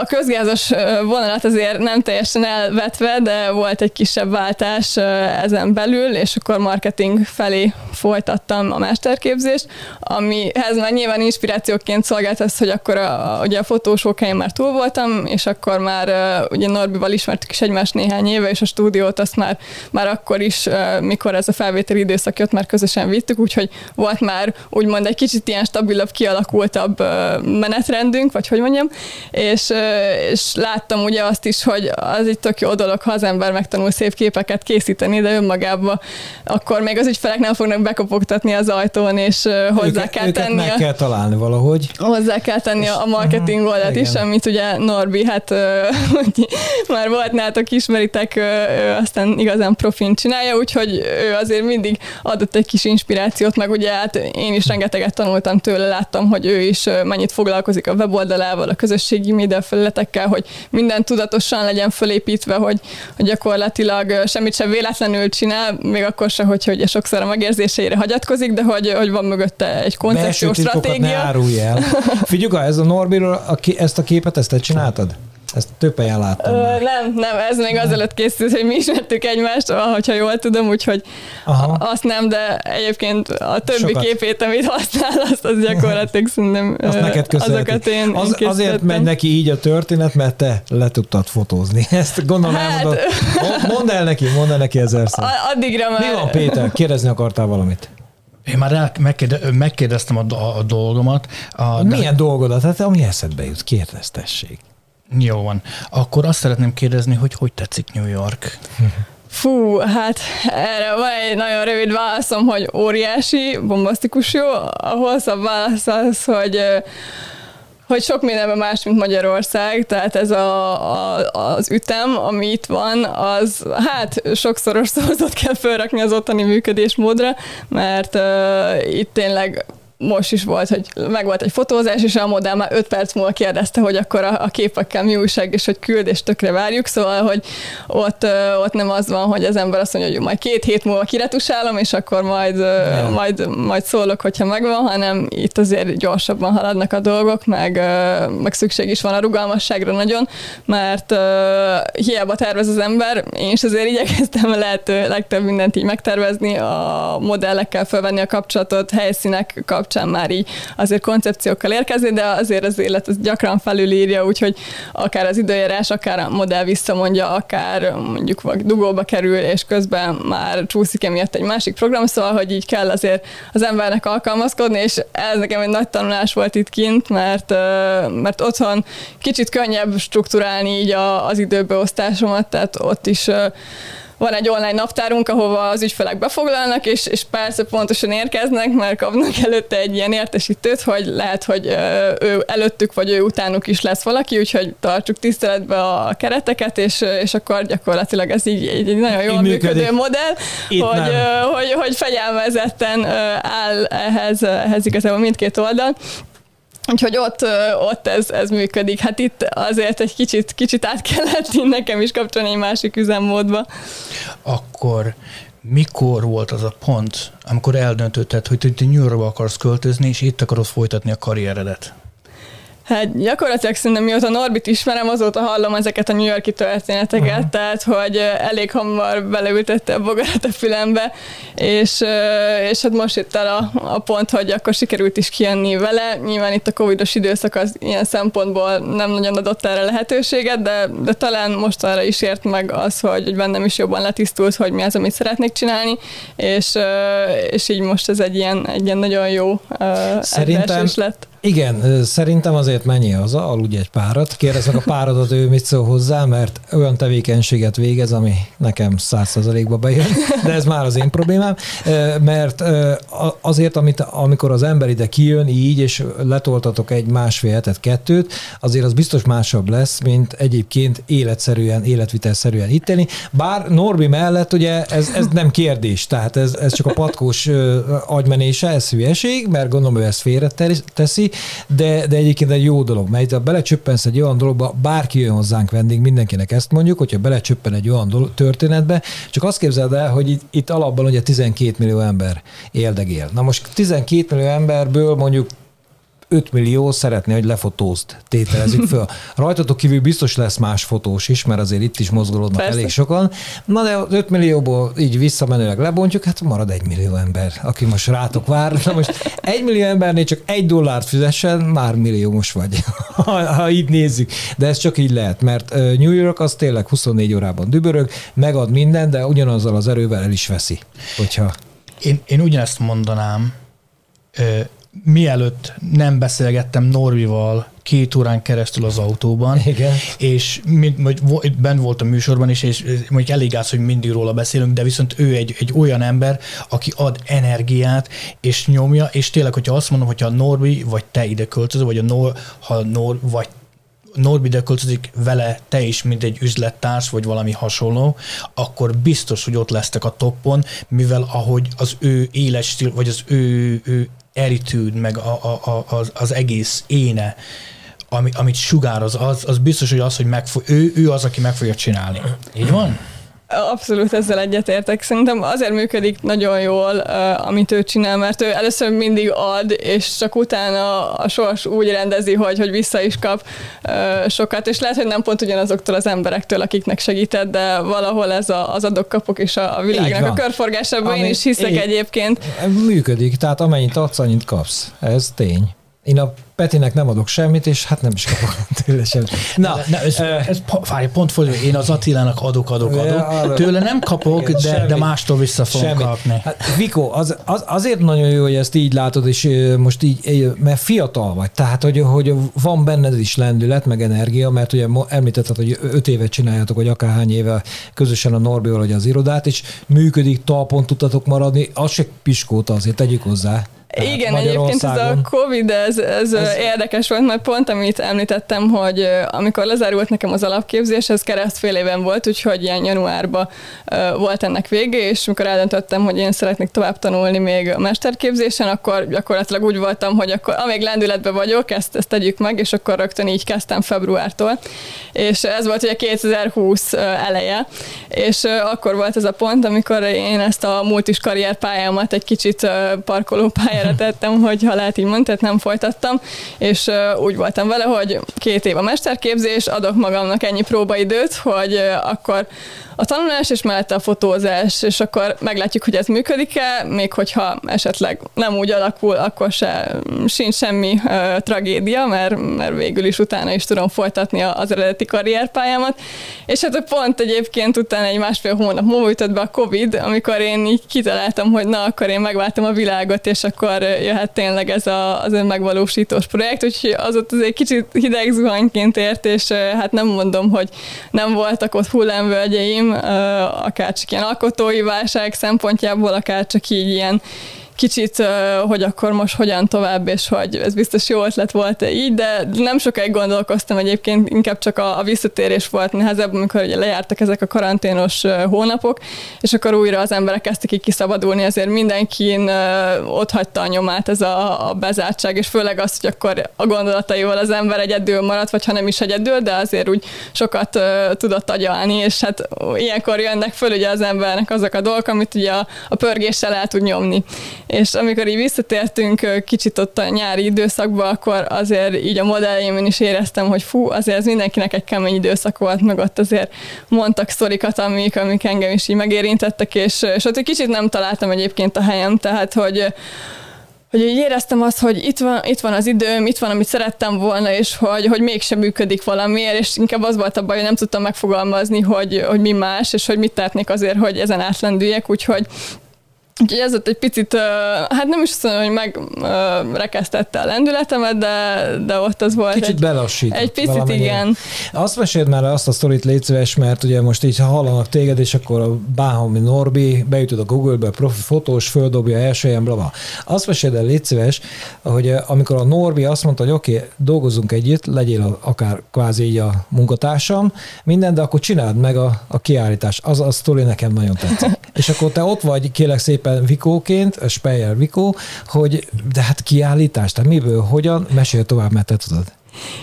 a közgázos vonalat azért nem teljesen elvetve, de volt egy kisebb váltás ezen belül, és akkor marketing felé folytattam a mesterképzést, amihez már nyilván inspirációként szolgált az, hogy akkor a, ugye a helyen már túl voltam, és akkor már ugye Norbival ismertük is egymást néhány éve, és a stúdiót azt már, már akkor is, mikor ez a felvételi időszak jött, már közösen vittük, úgyhogy volt már úgymond egy kicsit ilyen stabilabb, kialakultabb menetrendünk, vagy hogy mondjam, és, és láttam ugye azt is, hogy az egy tök jó dolog, ha az ember megtanul szép képeket készíteni, de önmagában akkor még az ügyfelek nem fognak bekopogtatni az ajtón, és hozzá őket, kell tenni. meg a, kell találni valahogy. Hozzá kell tenni a marketing uh-huh, oldalt is, amit ugye Norbi, hát már volt nátok, ismeritek, aztán igazán profin csinálja, úgyhogy ő azért mindig adott egy kis inspirációt, meg ugye hát én is rengeteget tanultam tőle, láttam, hogy ő is mennyit foglalkozik a weboldalával, a közös közösségi média felületekkel, hogy minden tudatosan legyen fölépítve, hogy, hogy gyakorlatilag semmit sem véletlenül csinál, még akkor se, hogy, hogy sokszor a megérzéseire hagyatkozik, de hogy, hogy van mögötte egy koncepció stratégia. Ne árulj el. Figyelj, ez a Norbiról, ezt a képet, ezt te csináltad? Ezt több helyen láttam. Ö, nem, nem, ez még azelőtt készült, hogy mi ismertük egymást, ha jól tudom, úgyhogy Aha. azt nem, de egyébként a többi Sokat. képét, amit használ, azt az gyakorlatilag szerintem azt neked azokat én, az, én Azért megy neki így a történet, mert te le tudtad fotózni. Ezt gondolom hát, elmondod. Mondd el neki, mondd el neki ezerszer. Addigra már... Mi van, Péter? Kérdezni akartál valamit? Én már el, megkérde, megkérdeztem a, a, a dolgomat. A, Milyen de... dolgodat? Hát ami eszedbe jut, kérdeztessék. Jó van. Akkor azt szeretném kérdezni, hogy hogy tetszik New York? Fú, hát erre van egy nagyon rövid válaszom, hogy óriási, bombasztikus jó. A hosszabb válasz az, hogy hogy sok mindenben más, mint Magyarország, tehát ez a, a, az ütem, ami itt van, az hát sokszoros szózat kell felrakni az ottani működésmódra, mert uh, itt tényleg most is volt, hogy meg volt egy fotózás, és a modell már öt perc múlva kérdezte, hogy akkor a, a képekkel mi újság, és hogy küld, és tökre várjuk, szóval, hogy ott, ott nem az van, hogy az ember azt mondja, hogy majd két hét múlva kiretusálom, és akkor majd, majd, majd szólok, hogyha megvan, hanem itt azért gyorsabban haladnak a dolgok, meg, meg szükség is van a rugalmasságra nagyon, mert hiába tervez az ember, én is azért igyekeztem lehető legtöbb mindent így megtervezni, a modellekkel felvenni a kapcsolatot, helyszínek kapcsolatot, kapcsán már így azért koncepciókkal érkezni, de azért az élet az gyakran felülírja, úgyhogy akár az időjárás, akár a modell visszamondja, akár mondjuk vagy dugóba kerül, és közben már csúszik emiatt egy másik program, szóval, hogy így kell azért az embernek alkalmazkodni, és ez nekem egy nagy tanulás volt itt kint, mert, mert otthon kicsit könnyebb strukturálni így az időbeosztásomat, tehát ott is van egy online naptárunk, ahova az ügyfelek befoglalnak, és, és persze pontosan érkeznek, mert kapnak előtte egy ilyen értesítőt, hogy lehet, hogy ő előttük vagy ő utánuk is lesz valaki, úgyhogy tartsuk tiszteletbe a kereteket, és, és akkor gyakorlatilag ez így, így egy nagyon jól működő modell, hogy, hogy, hogy fegyelmezetten áll ehhez, ehhez igazából mindkét oldal. Úgyhogy ott, ott ez, ez működik. Hát itt azért egy kicsit, kicsit át kellett nekem is kapcsolni egy másik üzemmódba. Akkor mikor volt az a pont, amikor eldöntötted, hogy te New Yorkba akarsz költözni, és itt akarod folytatni a karrieredet? Hát gyakorlatilag szerintem mióta Norbit ismerem, azóta hallom ezeket a New Yorki történeteket, uh-huh. tehát hogy elég hamar beleültette a bogarat a fülembe, és, és hát most itt el a, a pont, hogy akkor sikerült is kijönni vele. Nyilván itt a covidos időszak az ilyen szempontból nem nagyon adott erre lehetőséget, de, de talán most arra is ért meg az, hogy, hogy bennem is jobban letisztult, hogy mi az, amit szeretnék csinálni, és, és így most ez egy ilyen, egy ilyen nagyon jó Szerintem lett. Igen, szerintem azért mennyi haza, aludj egy párat. Kérdezz meg a párodat, ő mit szól hozzá, mert olyan tevékenységet végez, ami nekem százszerzalékba bejön, de ez már az én problémám, mert azért, amit, amikor az ember ide kijön így, és letoltatok egy másfél hetet, kettőt, azért az biztos másabb lesz, mint egyébként életszerűen, életvitelszerűen itt élni. Bár Norbi mellett ugye ez, ez nem kérdés, tehát ez, ez csak a patkós agymenése, ez hülyeség, mert gondolom ő ezt félre teszi, de, de egyébként egy jó dolog, mert ha belecsöppensz egy olyan dologba, bárki jön hozzánk vendég, mindenkinek ezt mondjuk, hogyha belecsöppen egy olyan dolog, történetbe, csak azt képzeld el, hogy itt, itt alapban ugye 12 millió ember éldegél. Na most 12 millió emberből mondjuk 5 millió szeretné, hogy lefotózd, tételezzük föl. Rajtatok kívül biztos lesz más fotós is, mert azért itt is mozgolódnak Persze. elég sokan. Na de 5 millióból így visszamenőleg lebontjuk, hát marad 1 millió ember, aki most rátok vár. Na most 1 millió embernél csak egy dollárt fizessen, már milliómos vagy, ha, ha így nézzük. De ez csak így lehet, mert New York az tényleg 24 órában dübörög, megad minden, de ugyanazzal az erővel el is veszi. Hogyha... Én, én ugyanezt mondanám, mielőtt nem beszélgettem Norvival két órán keresztül az autóban, Igen. és mind, ben volt a műsorban is, és mondjuk elég gáz, hogy mindig róla beszélünk, de viszont ő egy, egy olyan ember, aki ad energiát, és nyomja, és tényleg, hogyha azt mondom, hogyha a Norbi, vagy te ide költözöl, vagy a Nor, ha Nor, vagy Norbi ide költözik vele te is, mint egy üzlettárs, vagy valami hasonló, akkor biztos, hogy ott lesztek a toppon, mivel ahogy az ő életstíl, vagy az ő, ő attitude, meg a, a, a, az, az egész éne, ami, amit sugároz, az, az biztos, hogy az, hogy meg ő, ő az, aki meg fogja csinálni. Így van? Abszolút ezzel egyetértek. Szerintem azért működik nagyon jól, amit ő csinál, mert ő először mindig ad, és csak utána a sors úgy rendezi, hogy, hogy vissza is kap sokat, és lehet, hogy nem pont ugyanazoktól az emberektől, akiknek segített, de valahol ez a, az adok-kapok is a, a világnak a körforgásában én is hiszek én, egyébként. Működik, tehát amennyit adsz, annyit kapsz. Ez tény. Én a Petinek nem adok semmit, és hát nem is kapok tőle semmit. Na, na ez, ez várj, pont fordítva, én az Attilának adok, adok, adok. Tőle nem kapok, de, de mástól vissza fogom semmit. kapni. Hát, Viko, az, az, azért nagyon jó, hogy ezt így látod, és most így, mert fiatal vagy, tehát hogy, hogy van benned is lendület, meg energia, mert ugye említetted, hogy öt évet csináljátok, vagy akárhány éve közösen a Norbival, vagy az irodát, és működik, talpon tudtatok maradni, az se piskóta azért, tegyük hozzá. Tehát Igen, egyébként ez a Covid, ez, ez, ez érdekes volt, mert pont amit említettem, hogy amikor lezárult nekem az alapképzés, ez kereszt fél éven volt, úgyhogy ilyen januárban volt ennek vége, és amikor eldöntöttem, hogy én szeretnék tovább tanulni még a mesterképzésen, akkor gyakorlatilag úgy voltam, hogy akkor amíg lendületben vagyok, ezt, ezt tegyük meg, és akkor rögtön így kezdtem februártól. És ez volt ugye 2020 eleje, és akkor volt ez a pont, amikor én ezt a multis karrierpályámat egy kicsit parkolópályára tettem, hogy ha lehet így tehát nem folytattam, és úgy voltam vele, hogy két év a mesterképzés, adok magamnak ennyi próbaidőt, hogy akkor a tanulás és mellette a fotózás, és akkor meglátjuk, hogy ez működik-e, még hogyha esetleg nem úgy alakul, akkor se, sincs semmi uh, tragédia, mert, mert végül is utána is tudom folytatni az eredeti karrierpályámat. És hát pont egyébként utána egy másfél hónap múlva ütött be a Covid, amikor én így kitaláltam, hogy na, akkor én megváltam a világot, és akkor jöhet tényleg ez a, az önmegvalósítós projekt, úgyhogy az ott azért kicsit hideg zuhanyként ért, és hát nem mondom, hogy nem voltak ott hullámvölgyeim, akár csak ilyen alkotói válság szempontjából, akár csak így ilyen kicsit, hogy akkor most hogyan tovább, és hogy ez biztos jó ötlet volt -e így, de nem sokáig gondolkoztam egyébként, inkább csak a, a visszatérés volt nehezebb, amikor ugye lejártak ezek a karanténos hónapok, és akkor újra az emberek kezdtek így kiszabadulni, azért mindenkin ott hagyta a nyomát ez a, a bezártság, és főleg az, hogy akkor a gondolataival az ember egyedül maradt, vagy ha nem is egyedül, de azért úgy sokat tudott agyalni, és hát ilyenkor jönnek föl ugye az embernek azok a dolgok, amit ugye a, a pörgéssel el tud nyomni és amikor így visszatértünk kicsit ott a nyári időszakba, akkor azért így a modelljémen is éreztem, hogy fú, azért ez mindenkinek egy kemény időszak volt, meg ott azért mondtak sztorikat, amik, amik engem is így megérintettek, és, és ott egy kicsit nem találtam egyébként a helyem, tehát hogy hogy így éreztem azt, hogy itt van, itt van az időm, itt van, amit szerettem volna, és hogy, hogy mégsem működik valamiért, és inkább az volt a baj, hogy nem tudtam megfogalmazni, hogy, hogy mi más, és hogy mit tehetnék azért, hogy ezen átlendüljek, úgyhogy Úgyhogy ez ott egy picit, hát nem is azt mondom, hogy megrekesztette a lendületemet, de, de ott az volt Kicsit egy, belassít. Egy picit, valamennyi. igen. Azt meséld már azt a sztorit, légy szíves, mert ugye most így hallanak téged, és akkor a Báhomi Norbi beütöd a Google-be, profi fotós, földobja első helyen, blava. Azt meséld el, légy szíves, hogy amikor a Norbi azt mondta, hogy oké, okay, dolgozunk együtt, legyél a, akár kvázi így a munkatársam, minden, de akkor csináld meg a, a kiállítást. Az a sztori nekem nagyon tetszik. és akkor te ott vagy, kérlek szépen szépen Vikóként, Speyer Vikó, hogy de hát kiállítás, tehát miből, hogyan, mesél tovább, mert te tudod.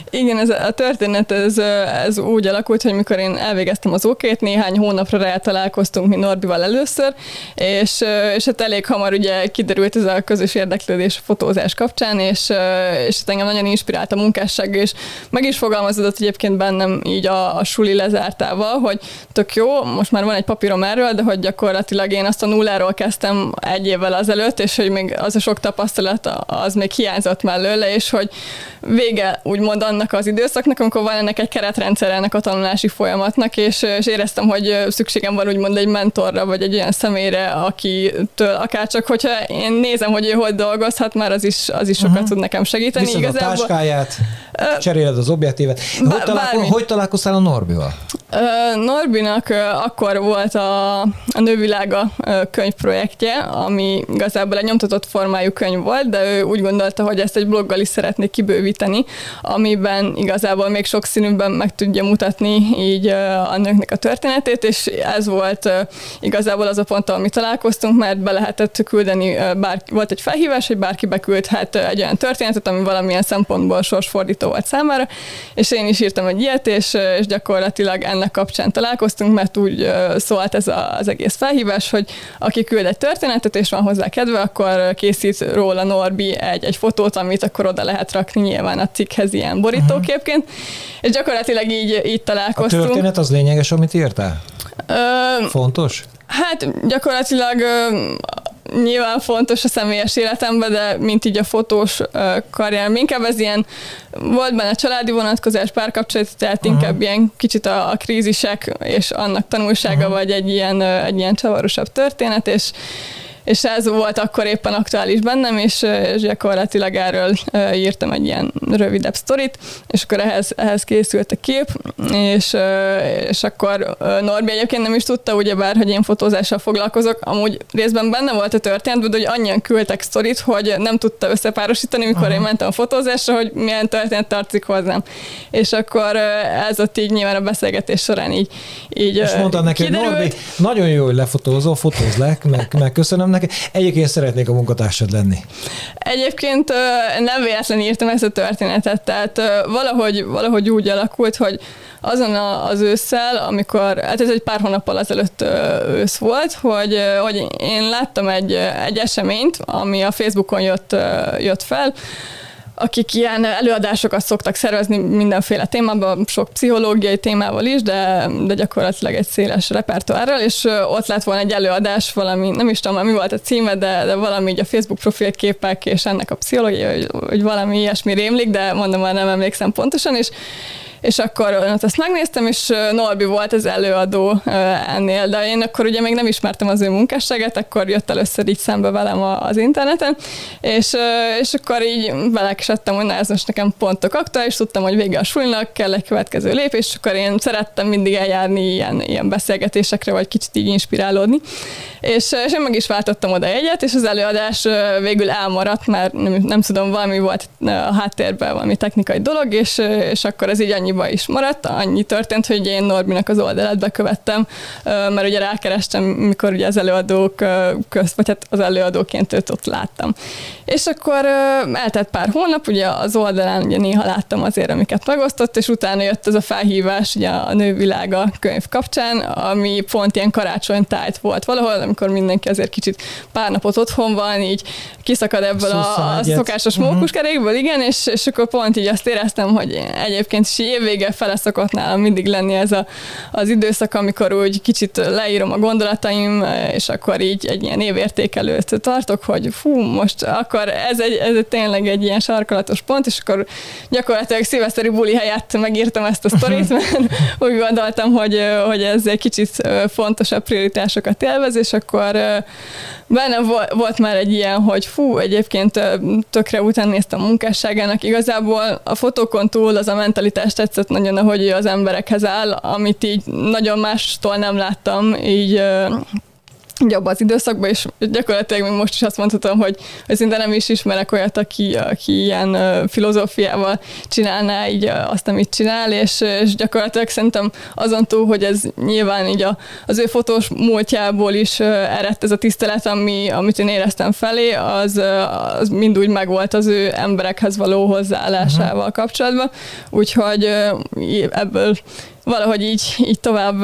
Igen, ez a történet ez, ez úgy alakult, hogy mikor én elvégeztem az OK-t, néhány hónapra rá találkoztunk mi Norbival először, és, és hát elég hamar ugye kiderült ez a közös érdeklődés fotózás kapcsán, és, és hát engem nagyon inspirált a munkásság, és meg is fogalmazódott egyébként bennem így a, a suli lezártával, hogy tök jó, most már van egy papírom erről, de hogy gyakorlatilag én azt a nulláról kezdtem egy évvel azelőtt, és hogy még az a sok tapasztalat az még hiányzott mellőle, és hogy vége úgy úgymond annak az időszaknak, amikor van ennek egy keretrendszer ennek a tanulási folyamatnak, és, és éreztem, hogy szükségem van úgymond egy mentorra, vagy egy olyan személyre, akitől akár csak, hogyha én nézem, hogy ő hogy dolgozhat, már az is, az is sokat uh-huh. tud nekem segíteni. Viszont Igazából, a táskáját, uh, cseréled az objektívet. Hogy, találko- hogy találkoztál a Norbival? Uh, Norbinak uh, akkor volt a, a Nővilága uh, könyvprojektje, ami igazából egy nyomtatott formájú könyv volt, de ő úgy gondolta, hogy ezt egy bloggal is szeretnék kibővíteni amiben igazából még sok színűben meg tudja mutatni így a nőknek a történetét, és ez volt igazából az a pont, ahol mi találkoztunk, mert be lehetett küldeni, bár, volt egy felhívás, hogy bárki beküldhet egy olyan történetet, ami valamilyen szempontból sorsfordító volt számára, és én is írtam egy ilyet, és, és gyakorlatilag ennek kapcsán találkoztunk, mert úgy szólt ez az egész felhívás, hogy aki küld egy történetet, és van hozzá kedve, akkor készít róla Norbi egy, egy fotót, amit akkor oda lehet rakni nyilván a cikkhez ilyen borítóképként, uh-huh. és gyakorlatilag így, így találkoztunk. A történet az lényeges, amit írtál? Ö, Fontos? Hát gyakorlatilag nyilván fontos a személyes életemben, de mint így a fotós karrier, inkább ez ilyen, volt benne családi vonatkozás, párkapcsolat, tehát uh-huh. inkább ilyen kicsit a, a krízisek és annak tanulsága, uh-huh. vagy egy ilyen, egy ilyen csavarosabb történet, és és ez volt akkor éppen aktuális bennem, és, és gyakorlatilag erről írtam egy ilyen rövidebb sztorit, és akkor ehhez, ehhez készült a kép, és, és akkor Norbi egyébként nem is tudta, ugyebár, hogy én fotózással foglalkozok, amúgy részben benne volt a történetben, de hogy annyian küldtek sztorit, hogy nem tudta összepárosítani, mikor Aha. én mentem a fotózásra, hogy milyen történet tartszik hozzám. És akkor ez ott így nyilván a beszélgetés során így, így És mondta neki, Norbi, nagyon jó, hogy lefotózol, fotózlek, meg, meg köszönöm neki. Egyébként szeretnék a munkatársad lenni. Egyébként nem véletlenül írtam ezt a történetet, tehát valahogy, valahogy úgy alakult, hogy azon az ősszel, amikor, hát ez egy pár hónappal ezelőtt ősz volt, hogy, hogy én láttam egy, egy eseményt, ami a Facebookon jött, jött fel, akik ilyen előadásokat szoktak szervezni mindenféle témában, sok pszichológiai témával is, de, de gyakorlatilag egy széles repertoárral, és ott lett volna egy előadás, valami, nem is tudom, mi volt a címe, de, de valami így a Facebook profilképek és ennek a pszichológia, hogy, hogy valami ilyesmi rémlik, de mondom, már nem emlékszem pontosan, és és akkor ott ezt megnéztem, és Norbi volt az előadó ennél, de én akkor ugye még nem ismertem az ő munkásságát, akkor jött először így szembe velem az interneten, és, és akkor így belekesettem, hogy na ez most nekem pontok aktuális, tudtam, hogy vége a sulinak, kell egy következő lépés, és akkor én szerettem mindig eljárni ilyen, ilyen beszélgetésekre, vagy kicsit így inspirálódni. És, és én meg is váltottam oda egyet, és az előadás végül elmaradt, mert nem, nem tudom, valami volt a háttérben, valami technikai dolog, és, és akkor ez így annyi annyiba is maradt, annyi történt, hogy én Norbinak az oldalát bekövettem, mert ugye rákerestem, mikor ugye az előadók közt, vagy hát az előadóként őt ott láttam. És akkor eltett pár hónap, ugye az oldalán ugye néha láttam azért, amiket megosztott, és utána jött ez a felhívás ugye a Nővilága könyv kapcsán, ami pont ilyen karácsonytájt volt valahol, amikor mindenki azért kicsit pár napot otthon van, így kiszakad ebből a, a szokásos mókuskerékből, igen, és, és akkor pont így azt éreztem, hogy egyébként is évvége fele szokott nálam mindig lenni ez a, az időszak, amikor úgy kicsit leírom a gondolataim, és akkor így egy ilyen évértékelőt tartok, hogy fú, most akkor ez, egy, ez tényleg egy ilyen sarkalatos pont, és akkor gyakorlatilag szilveszteri buli helyett megírtam ezt a sztorit, mert úgy gondoltam, hogy, hogy ez egy kicsit fontosabb prioritásokat élvez, és akkor bennem volt már egy ilyen, hogy fú, egyébként tökre után néztem a munkásságának, igazából a fotókon túl az a mentalitás tetszett nagyon, ahogy az emberekhez áll, amit így nagyon mástól nem láttam, így így abban az időszakban, és gyakorlatilag még most is azt mondhatom, hogy, hogy szinte nem is ismerek olyat, aki, aki ilyen filozófiával csinálná így azt, amit csinál, és, és gyakorlatilag szerintem azon túl, hogy ez nyilván így a, az ő fotós múltjából is eredt ez a tisztelet, ami, amit én éreztem felé, az, az mind úgy megvolt az ő emberekhez való hozzáállásával kapcsolatban, úgyhogy ebből valahogy így, így tovább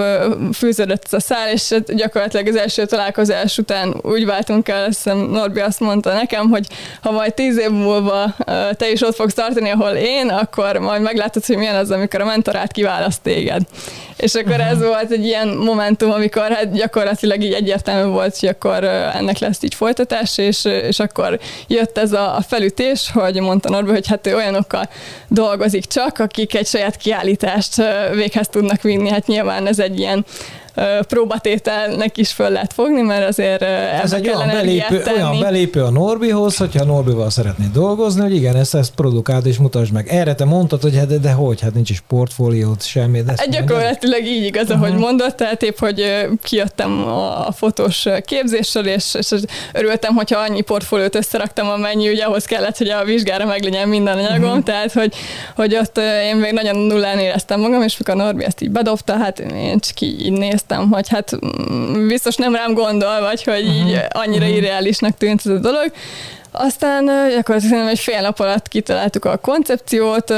fűződött a szál, és gyakorlatilag az első találkozás után úgy váltunk el, azt hiszem Norbi azt mondta nekem, hogy ha majd tíz év múlva te is ott fogsz tartani, ahol én, akkor majd meglátod, hogy milyen az, amikor a mentorát kiválaszt téged. És akkor ez volt egy ilyen momentum, amikor hát gyakorlatilag így egyértelmű volt, hogy akkor ennek lesz így folytatás, és, és akkor jött ez a, a felütés, hogy mondta Norbi, hogy hát ő olyanokkal dolgozik csak, akik egy saját kiállítást véghez tudnak vinni. Hát nyilván ez egy ilyen próbatételnek is föl lehet fogni, mert azért ez egy olyan belépő, olyan belépő a Norbihoz, hogyha Norbival szeretné dolgozni, hogy igen, ezt, ezt produkáld és mutasd meg. Erre te mondtad, hogy hát, de, de hogy, hát nincs is portfóliót, semmi. De egy gyakorlatilag így igaz, ahogy uh-huh. mondott, tehát épp, hogy kijöttem a fotós képzéssel, és, és örültem, hogyha annyi portfóliót összeraktam, amennyi ugye ahhoz kellett, hogy a vizsgára meg legyen minden anyagom, uh-huh. tehát hogy, hogy ott én még nagyon nullán éreztem magam, és mikor Norbi ezt így bedobta, hát én csak így néztem, hogy hát mm, biztos nem rám gondol, vagy hogy így uh-huh. annyira uh-huh. irreálisnak tűnt ez a dolog, aztán gyakorlatilag egy fél nap alatt kitaláltuk a koncepciót,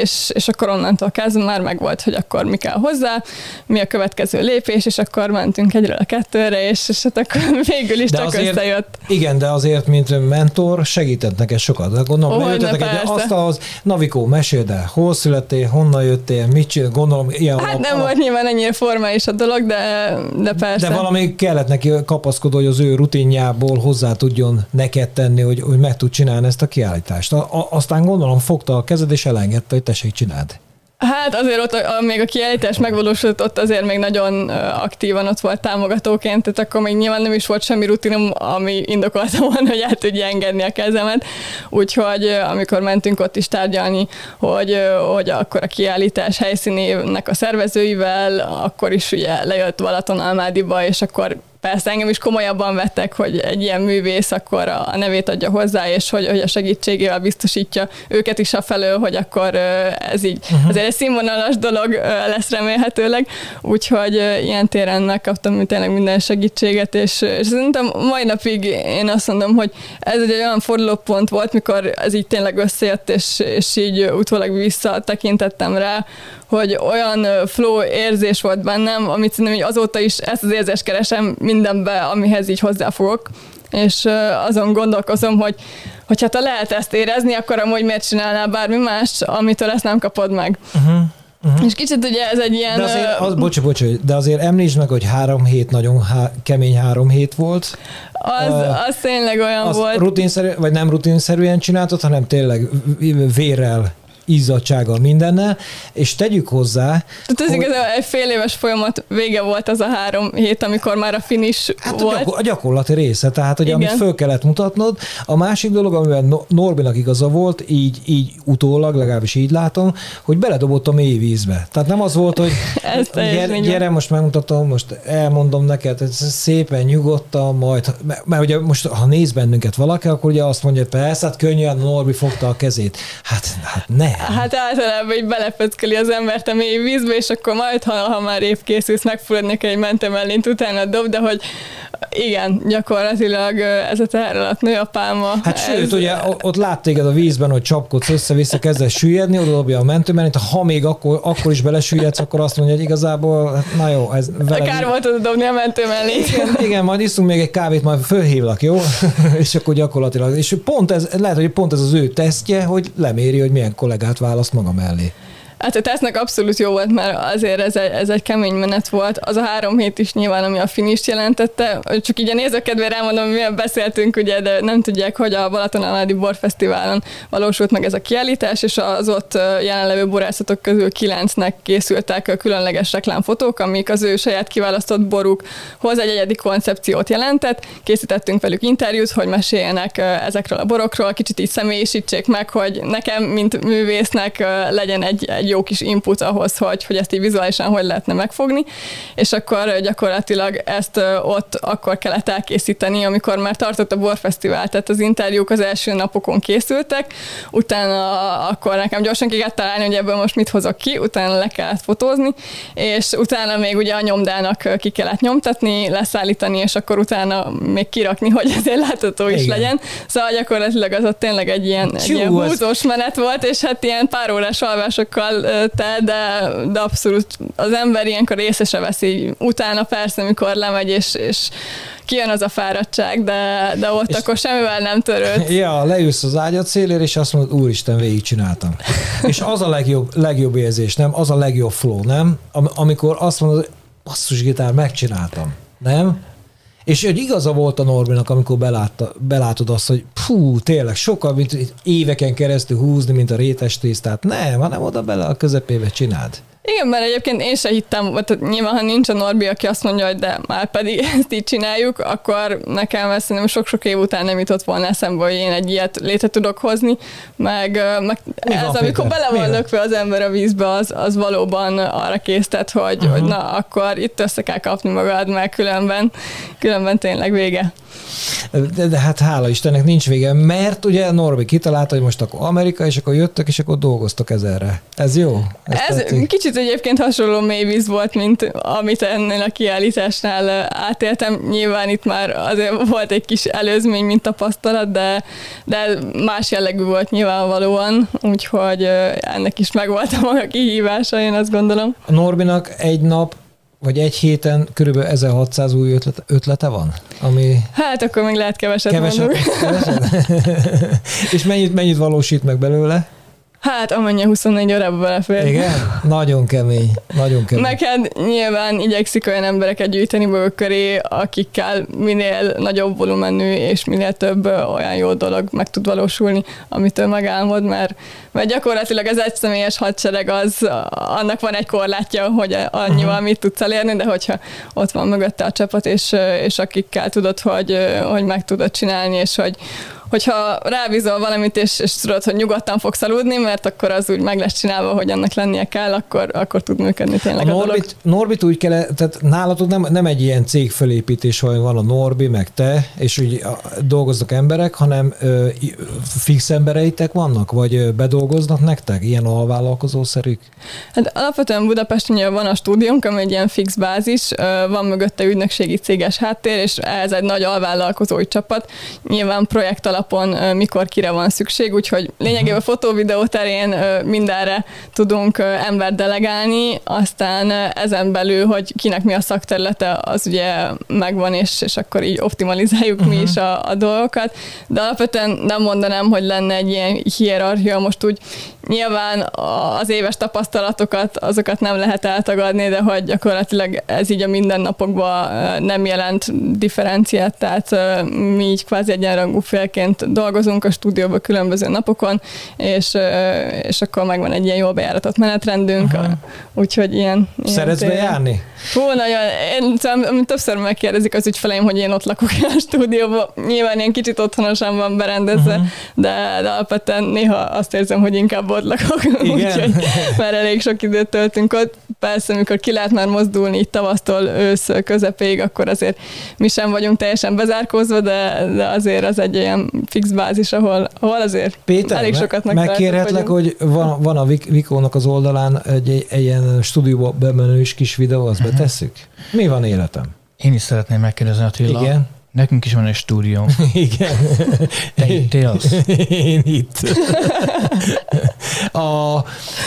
és, és akkor onnantól kezdve már megvolt, hogy akkor mi kell hozzá, mi a következő lépés, és akkor mentünk egyről a kettőre, és, és hát akkor végül is de csak azért, összejött. Igen, de azért, mint mentor, segített neked sokat. De gondolom, oh, leültetek egy asztalhoz, Navikó, meséld el, hol születtél, honnan jöttél, mit csinál, gondolom, ilyen Hát alap, nem alap... volt nyilván ennyire formális a dolog, de, de persze. De valami kellett neki kapaszkodó, hogy az ő rutinjából hozzá tudjon neked tenni, hogy, hogy meg tud csinálni ezt a kiállítást. A, a, aztán gondolom fogta a kezed és elengedte, hogy tessék csináld. Hát azért ott, a, még a kiállítás megvalósult, ott azért még nagyon aktívan ott volt támogatóként, tehát akkor még nyilván nem is volt semmi rutinom, ami indokolta volna, hogy el tudja engedni a kezemet. Úgyhogy amikor mentünk ott is tárgyalni, hogy, hogy akkor a kiállítás helyszínének a szervezőivel, akkor is ugye lejött Balaton Almádiba, és akkor persze engem is komolyabban vettek, hogy egy ilyen művész akkor a nevét adja hozzá, és hogy, hogy a segítségével biztosítja őket is a felől, hogy akkor ez így uh-huh. azért egy színvonalas dolog lesz remélhetőleg, úgyhogy ilyen téren megkaptam tényleg minden segítséget, és, és szerintem mai napig én azt mondom, hogy ez egy olyan fordulópont volt, mikor ez így tényleg összejött, és, és így utólag visszatekintettem rá, hogy olyan flow érzés volt bennem, amit szerintem azóta is ezt az érzést keresem mindenbe, amihez így hozzáfogok és azon gondolkozom, hogy, hogy hát ha lehet ezt érezni, akkor amúgy miért csinálnál bármi más, amitől ezt nem kapod meg. Uh-huh. Uh-huh. És kicsit ugye ez egy ilyen... De azért, az, bocs, bocs, de azért említsd meg, hogy három hét, nagyon há, kemény három hét volt. Az, uh, az tényleg olyan az volt. Rutinszerű, vagy nem rutinszerűen csináltad, hanem tényleg vérrel izzadsággal mindennel, és tegyük hozzá... Tehát ez hogy... igazából egy fél éves folyamat vége volt az a három hét, amikor már a finish hát volt. A, gyakor- a gyakorlati része, tehát hogy amit föl kellett mutatnod. A másik dolog, amivel Norbinak igaza volt, így, így utólag, legalábbis így látom, hogy beledobott a mély vízbe. Tehát nem az volt, hogy gyere, gyere, most megmutatom, most elmondom neked, szépen nyugodtan, majd, mert, mert ugye most, ha néz bennünket valaki, akkor ugye azt mondja, hogy persze, hát könnyen Norbi fogta a kezét. Hát, hát ne, Hát általában így belepöckeli az embert a mély vízbe, és akkor majd, ha, ha már épp készülsz, megfulladni egy mentemellényt utána dob, de hogy igen, gyakorlatilag ez a teher alatt nő a pálma. Hát ez... sőt, ugye ott lát téged a vízben, hogy csapkodsz össze-vissza, kezdesz süllyedni, oda dobja a mentőmellényt, ha még akkor, akkor is belesüllyedsz, akkor azt mondja, hogy igazából, hát na jó, ez vele... Kár volt oda dobni a mentőmellényt. Igen, igen, majd iszunk még egy kávét, majd fölhívlak, jó? és akkor gyakorlatilag, és pont ez, lehet, hogy pont ez az ő tesztje, hogy leméri, hogy milyen kollégát választ maga mellé. Hát a tesznek abszolút jó volt, mert azért ez egy, ez egy kemény menet volt. Az a három hét is nyilván, ami a finisht jelentette. Csak így a nézőkedvére elmondom, milyen beszéltünk, ugye, de nem tudják, hogy a Balaton Aládi Borfesztiválon valósult meg ez a kiállítás, és az ott jelenlevő borászatok közül kilencnek készültek különleges reklámfotók, amik az ő saját kiválasztott borukhoz egy egyedi koncepciót jelentett. Készítettünk velük interjút, hogy meséljenek ezekről a borokról, kicsit így személyisítsék meg, hogy nekem, mint művésznek legyen egy, egy jó kis input ahhoz, hogy, hogy ezt így vizuálisan hogy lehetne megfogni, és akkor gyakorlatilag ezt ott akkor kellett elkészíteni, amikor már tartott a borfesztivál, tehát az interjúk az első napokon készültek, utána akkor nekem gyorsan ki kellett találni, hogy ebből most mit hozok ki, utána le kellett fotózni, és utána még ugye a nyomdának ki kellett nyomtatni, leszállítani, és akkor utána még kirakni, hogy ezért látható is Igen. legyen. Szóval gyakorlatilag az ott tényleg egy ilyen, egy ilyen húzós menet volt, és hát ilyen pár órás alvásokkal te, de, de abszolút az ember ilyenkor észre se veszi. Utána persze, amikor lemegy, és, és kijön az a fáradtság, de, de ott és akkor semmivel nem törőd. Ja, leülsz az ágyat szélére, és azt mondod, úristen, végigcsináltam. és az a legjobb, legjobb érzés, nem? Az a legjobb flow, nem? Am- amikor azt mondod, basszus gitár, megcsináltam. Nem? És hogy igaza volt a Norbinak, amikor belátta, belátod azt, hogy fú, tényleg sokkal, mint éveken keresztül húzni, mint a rétes tésztát. Nem, hanem oda bele a közepébe csináld. Igen, mert egyébként én se hittem, tehát nyilván, ha nincs a Norbi, aki azt mondja, hogy de már pedig ezt így csináljuk, akkor nekem ezt szerintem sok-sok év után nem jutott volna eszembe, hogy én egy ilyet létre tudok hozni, meg, meg ez, van, amikor bele van lökve az ember a vízbe, az, az valóban arra késztet, hogy, uh-huh. hogy na, akkor itt össze kell kapni magad, meg különben, különben tényleg vége. De, de hát hála Istennek nincs vége, mert ugye Norbi kitalálta, hogy most akkor Amerika, és akkor jöttek, és akkor dolgoztok ezerre. Ez jó? Ez, Ez kicsit egyébként hasonló mélyvíz volt, mint amit ennél a kiállításnál átéltem. Nyilván itt már azért volt egy kis előzmény, mint tapasztalat, de, de más jellegű volt nyilvánvalóan, úgyhogy ennek is megvolt a maga kihívása, én azt gondolom. A Norbinak egy nap vagy egy héten körülbelül 1600 új ötlete, ötlete van? Ami hát akkor még lehet keveset, keveset, keveset? És mennyit, mennyit valósít meg belőle? Hát amennyi 24 órába belefér. Igen? Nagyon kemény. Nagyon kemény. Hát nyilván igyekszik olyan embereket gyűjteni maguk köré, akikkel minél nagyobb volumenű és minél több olyan jó dolog meg tud valósulni, amitől megálmod, mert, mert gyakorlatilag az egyszemélyes hadsereg az, annak van egy korlátja, hogy annyival uh-huh. mit tudsz elérni, de hogyha ott van mögötte a csapat, és, és akikkel tudod, hogy, hogy meg tudod csinálni, és hogy, hogyha rábízol valamit, és, és tudod, hogy nyugodtan fogsz aludni, mert akkor az úgy meg lesz csinálva, hogy annak lennie kell, akkor, akkor tud működni tényleg a, a Norbit, dolog. Norbit úgy kell, tehát nálatok nem, nem egy ilyen cég fölépítés, hogy van a Norbi, meg te, és úgy dolgoznak emberek, hanem ö, fix embereitek vannak, vagy bedolgoznak nektek, ilyen alvállalkozószerűk? Hát alapvetően Budapesten van a stúdiónk, ami egy ilyen fix bázis, van mögötte ügynökségi céges háttér, és ez egy nagy alvállalkozói csapat. Nyilván projekt alap alapon mikor kire van szükség, úgyhogy lényegében fotó-videó terén mindenre tudunk ember delegálni, aztán ezen belül, hogy kinek mi a szakterülete, az ugye megvan, és, és akkor így optimalizáljuk uh-huh. mi is a, a dolgokat, de alapvetően nem mondanám, hogy lenne egy ilyen hierarchia, most úgy nyilván az éves tapasztalatokat, azokat nem lehet eltagadni, de hogy gyakorlatilag ez így a mindennapokban nem jelent differenciát, tehát mi így kvázi egyenrangú félként egyébként dolgozunk a stúdióban különböző napokon, és, és akkor megvan egy ilyen jól bejáratott menetrendünk, Aha. úgyhogy ilyen... ilyen Szeretsz bejárni? Hú, nagyon, én szóval, többször megkérdezik az ügyfeleim, hogy én ott lakok a stúdióban. Nyilván ilyen kicsit otthonosan van berendezve, uh-huh. de, de alapvetően néha azt érzem, hogy inkább ott lakok. Úgyhogy már elég sok időt töltünk ott. Persze, amikor ki lehet már mozdulni itt tavasztól ősz közepéig, akkor azért mi sem vagyunk teljesen bezárkózva, de, de azért az egy olyan fix bázis, ahol, ahol azért Péter, elég sokat meg Megkérhetlek, hogy van, van a Vikónak az oldalán egy, egy, egy ilyen stúdióba bemenős kis videó, azt uh-huh. betesszük? Mi van életem? Én is szeretném megkérdezni Attila. Igen. Nekünk is van egy stúdió. Igen. Te itt élsz? Én itt. a,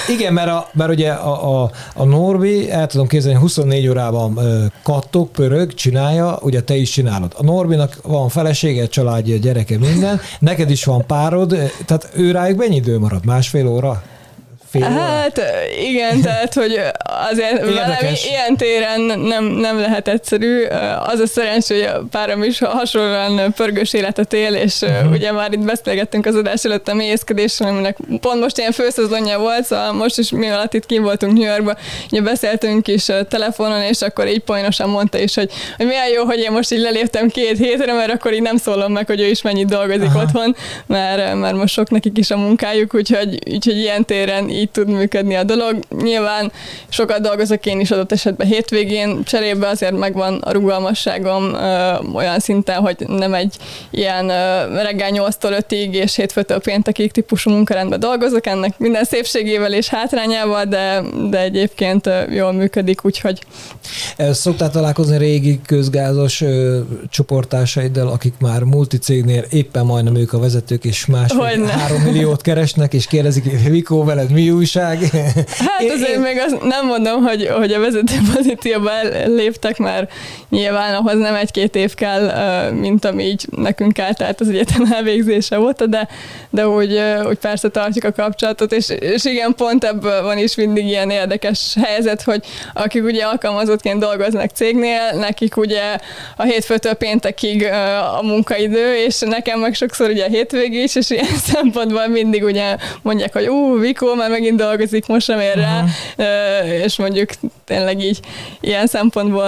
igen, mert, a, mert ugye a, a, a Norbi, el tudom képzelni, 24 órában kattog, pörög, csinálja, ugye te is csinálod. A Norbinak van felesége, családja, gyereke, minden, neked is van párod, tehát ő rájuk mennyi idő marad? Másfél óra? Fél Hát igen, tehát hogy azért velem ilyen téren nem, nem lehet egyszerű. Az a szerencsé, hogy a párom is hasonlóan pörgős életet él, és uh-huh. ugye már itt beszélgettünk az adás előtt a mélyészkedésről, aminek pont most ilyen főszezonja volt, szóval most is mi alatt itt kim voltunk New Yorkba, ugye beszéltünk is telefonon, és akkor így poénosan mondta is, hogy, hogy milyen jó, hogy én most így leléptem két hétre, mert akkor így nem szólom meg, hogy ő is mennyit dolgozik Aha. otthon, mert, mert most sok nekik is a munkájuk, úgyhogy, úgyhogy ilyen téren így tud működni a dolog. Nyilván sokat dolgozok én is adott esetben hétvégén, cserébe azért megvan a rugalmasságom ö, olyan szinten, hogy nem egy ilyen ö, reggel 8-tól 5-ig és hétfőtől péntekig típusú munkarendben dolgozok, ennek minden szépségével és hátrányával, de, de egyébként ö, jól működik, úgyhogy... Szoktál találkozni régi közgázos ö, csoportásaiddal, akik már multicégnél éppen majdnem ők a vezetők, és másfél három milliót keresnek, és kérdezik, Vikó, veled mi újság? Hát azért én... még azt nem mondom, hogy, hogy a vezető pozícióba léptek, mert nyilván ahhoz nem egy-két év kell, mint ami így nekünk tehát az egyetem elvégzése volt, de, de úgy, úgy persze tartjuk a kapcsolatot, és, és igen, pont ebből van is mindig ilyen érdekes helyzet, hogy akik ugye alkalmazottként dolgoznak cégnél, nekik ugye a hétfőtől péntekig a munkaidő, és nekem meg sokszor ugye a hétvég is, és ilyen szempontból mindig ugye mondják, hogy ú, Vikó, már meg megint dolgozik, most sem ér rá, uh-huh. és mondjuk tényleg így ilyen szempontból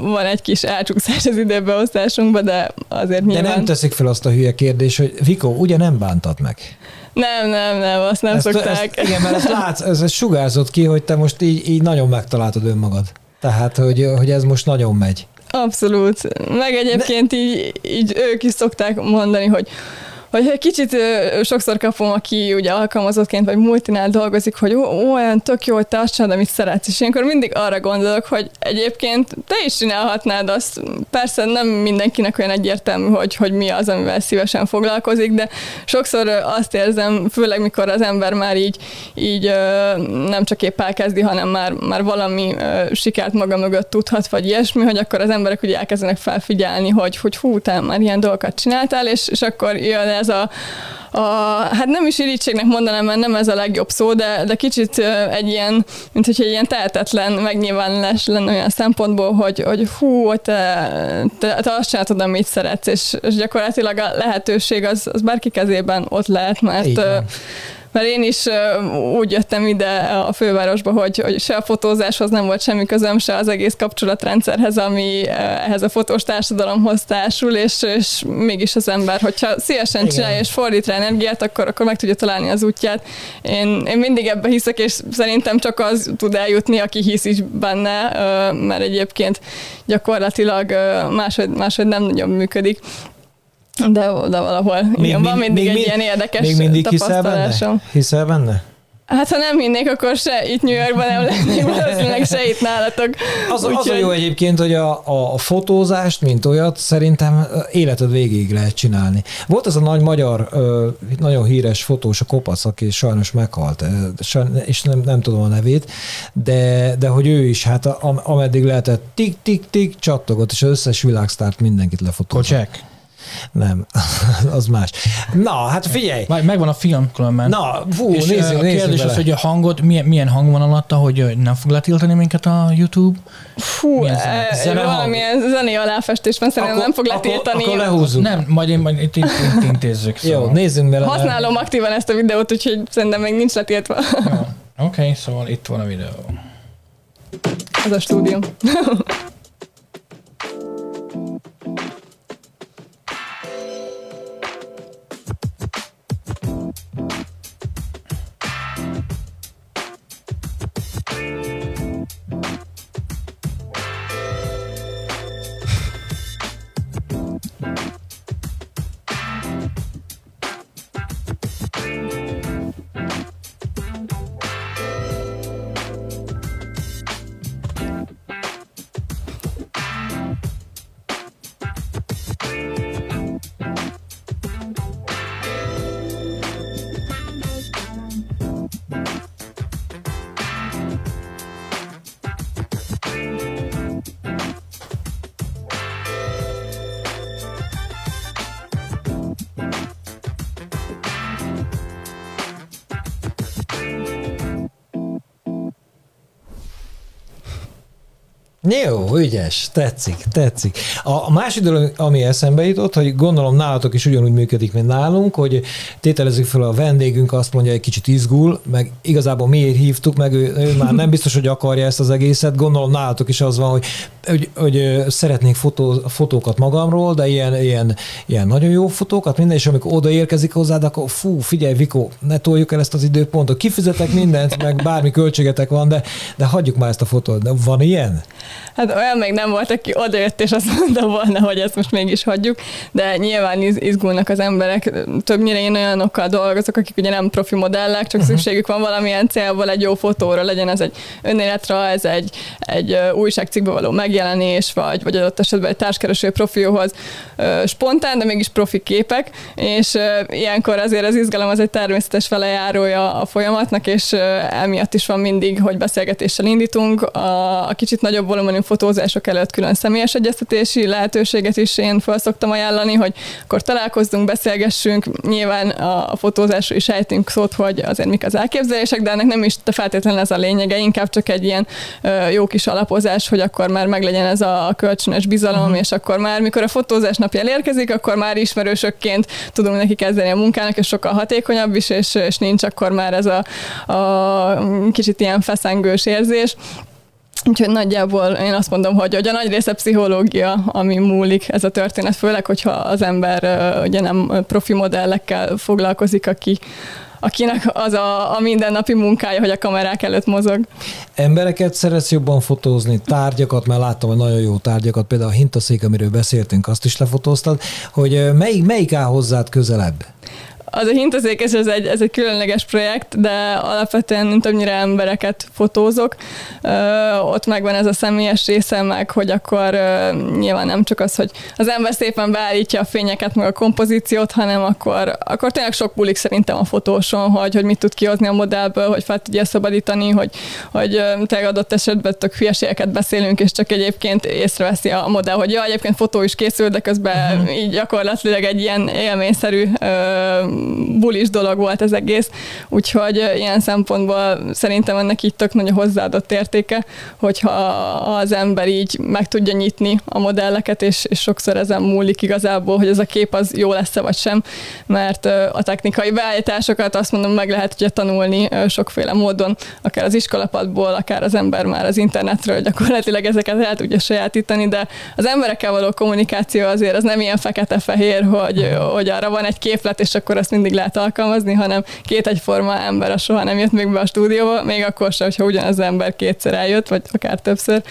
van egy kis elcsúszás az időbeosztásunkban, de azért nyilván... De nem teszik fel azt a hülye kérdést, hogy Viko, ugye nem bántad meg? Nem, nem, nem, azt nem ezt, szokták. Ezt, igen, mert ezt látsz, ez, ez sugárzott ki, hogy te most így, így nagyon megtaláltad önmagad. Tehát, hogy, hogy ez most nagyon megy. Abszolút. Meg egyébként így, így ők is szokták mondani, hogy hogy kicsit sokszor kapom, aki ugye alkalmazottként vagy multinál dolgozik, hogy ó, olyan tök jó, hogy te azt csinálod, amit szeretsz. És ilyenkor mindig arra gondolok, hogy egyébként te is csinálhatnád azt. Persze nem mindenkinek olyan egyértelmű, hogy, hogy mi az, amivel szívesen foglalkozik, de sokszor azt érzem, főleg mikor az ember már így, így nem csak épp elkezdi, hanem már, már valami sikert maga mögött tudhat, vagy ilyesmi, hogy akkor az emberek ugye elkezdenek felfigyelni, hogy, hogy hú, te már ilyen dolgokat csináltál, és, és akkor jön ez a, a, hát nem is irítségnek mondanám, mert nem ez a legjobb szó, de, de kicsit egy ilyen, mint hogy egy ilyen tehetetlen megnyilvánulás lenne olyan szempontból, hogy, hogy hú, hogy te, te, te azt csináltad, amit szeretsz, és, és gyakorlatilag a lehetőség az, az bárki kezében ott lehet, mert mert én is úgy jöttem ide a fővárosba, hogy, hogy se a fotózáshoz nem volt semmi közöm, se az egész kapcsolatrendszerhez, ami ehhez a fotós társadalomhoz társul, és, és mégis az ember, hogyha szívesen csinálja és fordít rá energiát, akkor, akkor meg tudja találni az útját. Én, én mindig ebbe hiszek, és szerintem csak az tud eljutni, aki hisz is benne, mert egyébként gyakorlatilag máshogy, máshogy nem nagyon működik. De, de valahol még, igen, van mindig még, egy ilyen érdekes Még mindig hiszel benne? Hiszel benne? Hát ha nem hinnék, akkor se itt New Yorkban nem lennék, valószínűleg se itt nálatok. Az, Úgy, az a jó egyébként, hogy a, a, fotózást, mint olyat, szerintem életed végig lehet csinálni. Volt az a nagy magyar, nagyon híres fotós, a Kopasz, aki sajnos meghalt, és nem, nem tudom a nevét, de, de hogy ő is, hát ameddig lehetett tik-tik-tik csattogott, és az összes világsztárt mindenkit lefotózott. Kocsek? Nem, az más. Na, hát figyelj! Majd megvan a film különben. Na, fú, és nézzük, a kérdés az, hogy a hangot, milyen, milyen hang van alatta, hogy nem fog letiltani minket a YouTube? Fú, zene? E, zene valamilyen zené aláfestés van, szerintem nem fog letiltani. Akkor, akkor lehúzunk. Nem, majd én majd itt, itt, itt intézzük. Szóval. Jó, nézzünk bele. Használom aktívan ezt a videót, úgyhogy szerintem még nincs letiltva. Oké, okay, szóval itt van a videó. Ez a stúdium. Jó, ügyes, tetszik, tetszik. A másik dolog, ami eszembe jutott, hogy gondolom nálatok is ugyanúgy működik, mint nálunk, hogy tételezzük fel a vendégünk, azt mondja, egy kicsit izgul, meg igazából miért hívtuk, meg ő, ő már nem biztos, hogy akarja ezt az egészet. Gondolom nálatok is az van, hogy, hogy, hogy szeretnék fotó, fotókat magamról, de ilyen, ilyen, ilyen nagyon jó fotókat, minden, és amikor odaérkezik hozzád, akkor fú, figyelj, Viko, ne toljuk el ezt az időpontot, kifizetek mindent, meg bármi költségetek van, de, de hagyjuk már ezt a fotót. De van ilyen? Hát olyan még nem volt, aki odajött, és azt mondta volna, hogy ezt most mégis hagyjuk, de nyilván izgulnak az emberek. Többnyire én olyanokkal dolgozok, akik ugye nem profi modellek, csak uh-huh. szükségük van valamilyen célból egy jó fotóra, legyen ez egy önéletrajz, egy, egy újságcikkbe való megjelenés, vagy, vagy adott esetben egy társkereső profilhoz spontán, de mégis profi képek, és ilyenkor azért az izgalom az egy természetes velejárója a folyamatnak, és emiatt is van mindig, hogy beszélgetéssel indítunk. A, a kicsit nagyobb különböző fotózások előtt külön személyes egyeztetési lehetőséget is én fel szoktam ajánlani, hogy akkor találkozzunk, beszélgessünk, nyilván a fotózásról is ejtünk szót, hogy azért mik az elképzelések, de ennek nem is feltétlenül ez a lényege, inkább csak egy ilyen jó kis alapozás, hogy akkor már meglegyen ez a kölcsönös bizalom, uh-huh. és akkor már, mikor a fotózás napja elérkezik, akkor már ismerősökként tudunk neki kezdeni a munkának, és sokkal hatékonyabb is, és, és nincs akkor már ez a, a kicsit ilyen feszengős érzés. Úgyhogy nagyjából én azt mondom, hogy, hogy a nagy része pszichológia, ami múlik ez a történet, főleg, hogyha az ember ugye nem profi modellekkel foglalkozik, aki, akinek az a, a mindennapi munkája, hogy a kamerák előtt mozog. Embereket szeretsz jobban fotózni, tárgyakat, mert láttam, hogy nagyon jó tárgyakat, például a hintaszék, amiről beszéltünk, azt is lefotóztad, hogy melyik, melyik áll hozzád közelebb? Az a hintazékes, ez egy, ez egy különleges projekt, de alapvetően többnyire embereket fotózok. Ö, ott megvan ez a személyes része, meg hogy akkor ö, nyilván nem csak az, hogy az ember szépen beállítja a fényeket, meg a kompozíciót, hanem akkor, akkor tényleg sok bulik szerintem a fotóson, hogy, hogy mit tud kihozni a modellből, hogy fel tudja szabadítani, hogy, hogy tényleg adott esetben tök hülyeségeket beszélünk, és csak egyébként észreveszi a modell, hogy ja, egyébként fotó is készül, de közben uh-huh. így gyakorlatilag egy ilyen élményszerű ö, bulis dolog volt az egész, úgyhogy ilyen szempontból szerintem ennek így tök nagy a hozzáadott értéke, hogyha az ember így meg tudja nyitni a modelleket, és, és sokszor ezen múlik igazából, hogy ez a kép az jó lesz-e vagy sem, mert a technikai beállításokat azt mondom meg lehet ugye tanulni sokféle módon, akár az iskolapadból, akár az ember már az internetről gyakorlatilag ezeket el tudja sajátítani, de az emberekkel való kommunikáció azért az nem ilyen fekete-fehér, hogy, hogy arra van egy képlet, és akkor azt mindig lehet alkalmazni, hanem két egyforma ember a soha nem jött még be a stúdióba, még akkor sem, hogyha ugyanaz az ember kétszer eljött, vagy akár többször,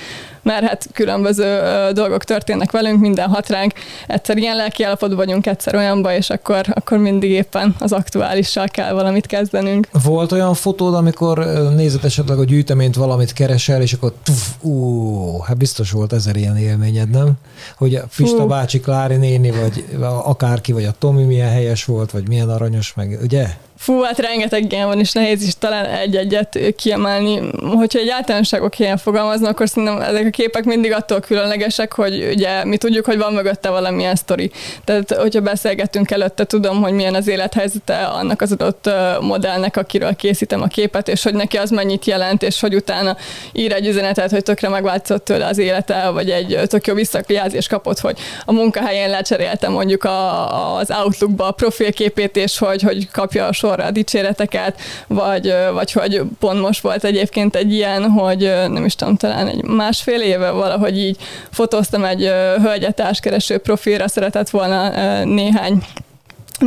mert hát különböző dolgok történnek velünk, minden hat ránk, egyszer ilyen lelki vagyunk, egyszer olyanba, és akkor, akkor mindig éppen az aktuálissal kell valamit kezdenünk. Volt olyan fotód, amikor nézett esetleg a gyűjteményt valamit keresel, és akkor tuf, ú, hát biztos volt ezer ilyen élményed, nem? Hogy a Pista bácsi, Klári néni, vagy akárki, vagy a Tomi milyen helyes volt, vagy milyen aranyos, meg ugye? Fú, hát rengeteg ilyen van, és nehéz is talán egy-egyet kiemelni. Hogyha egy általánosságok ilyen fogalmaznak, akkor szerintem ezek a képek mindig attól különlegesek, hogy ugye mi tudjuk, hogy van mögötte valamilyen sztori. Tehát, hogyha beszélgetünk előtte, tudom, hogy milyen az élethelyzete annak az adott modellnek, akiről készítem a képet, és hogy neki az mennyit jelent, és hogy utána ír egy üzenetet, hogy tökre megváltozott tőle az élete, vagy egy tök jó visszajelzést kapott, hogy a munkahelyén lecseréltem mondjuk a, az Outlookba a profilképét, és hogy, hogy kapja a sor sorra a dicséreteket, vagy, vagy hogy pont most volt egyébként egy ilyen, hogy nem is tudom, talán egy másfél éve valahogy így fotóztam egy hölgyetárskereső profilra, szeretett volna néhány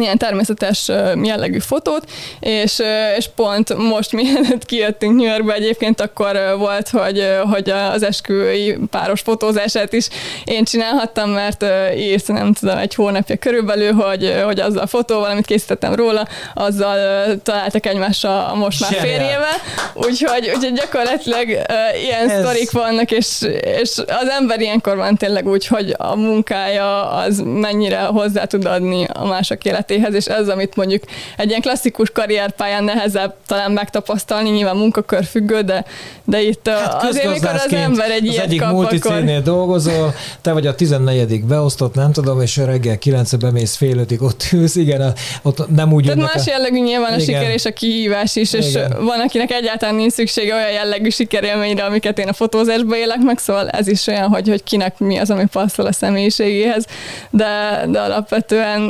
ilyen természetes jellegű fotót, és, és pont most mielőtt kijöttünk New Yorkba egyébként, akkor volt, hogy, hogy az esküvői páros fotózását is én csinálhattam, mert írt, nem tudom, egy hónapja körülbelül, hogy, hogy azzal a fotóval, amit készítettem róla, azzal találtak egymással most már férjével, úgyhogy, úgyhogy gyakorlatilag ilyen Ez... sztorik vannak, és, és az ember ilyenkor van tényleg úgy, hogy a munkája az mennyire hozzá tud adni a mások élet életéhez, és ez, amit mondjuk egy ilyen klasszikus karrierpályán nehezebb talán megtapasztalni, nyilván munkakör függő, de, de itt hát azért, mikor az ember egy az ilyet egyik kap, multicégnél akkor... dolgozol, te vagy a 14 beosztott, nem tudom, és reggel 9 bemész fél ötig ott ülsz, igen, ott nem úgy Tehát más a... jellegű nyilván a siker és a kihívás is, és igen. van, akinek egyáltalán nincs szüksége olyan jellegű sikerélményre, amiket én a fotózásban élek meg, szóval ez is olyan, hogy, hogy kinek mi az, ami passzol a személyiségéhez, de, de alapvetően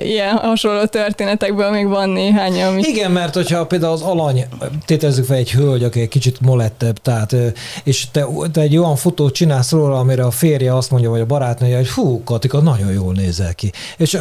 ilyen ilyen hasonló történetekből még van néhány, ami... Igen, mert hogyha például az alany, tétezzük fel egy hölgy, aki egy kicsit molettebb, tehát, és te, te egy olyan fotót csinálsz róla, amire a férje azt mondja, vagy a barátnője, hogy hú, Katika, nagyon jól nézel ki. És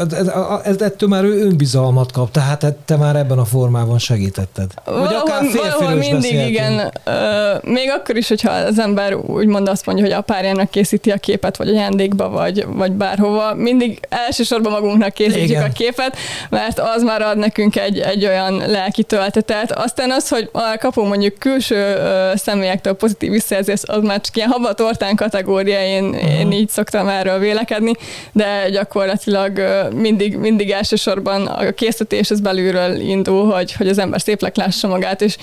ez, ettől már ő önbizalmat kap, tehát te már ebben a formában segítetted. Vagy akár valahol mindig beszéltünk. igen. Uh, még akkor is, hogyha az ember úgymond azt mondja, hogy a párjának készíti a képet, vagy ajándékba, vagy, vagy bárhova, mindig elsősorban magunknak készítjük igen. a képet, képet, mert az már ad nekünk egy, egy olyan lelki töltetet. Aztán az, hogy kapunk mondjuk külső személyektől pozitív visszajelzést, az már csak ilyen habatortán kategória, én, uh-huh. én így szoktam erről vélekedni, de gyakorlatilag mindig, mindig elsősorban a készítés az belülről indul, hogy, hogy az ember szépleg lássa magát, és,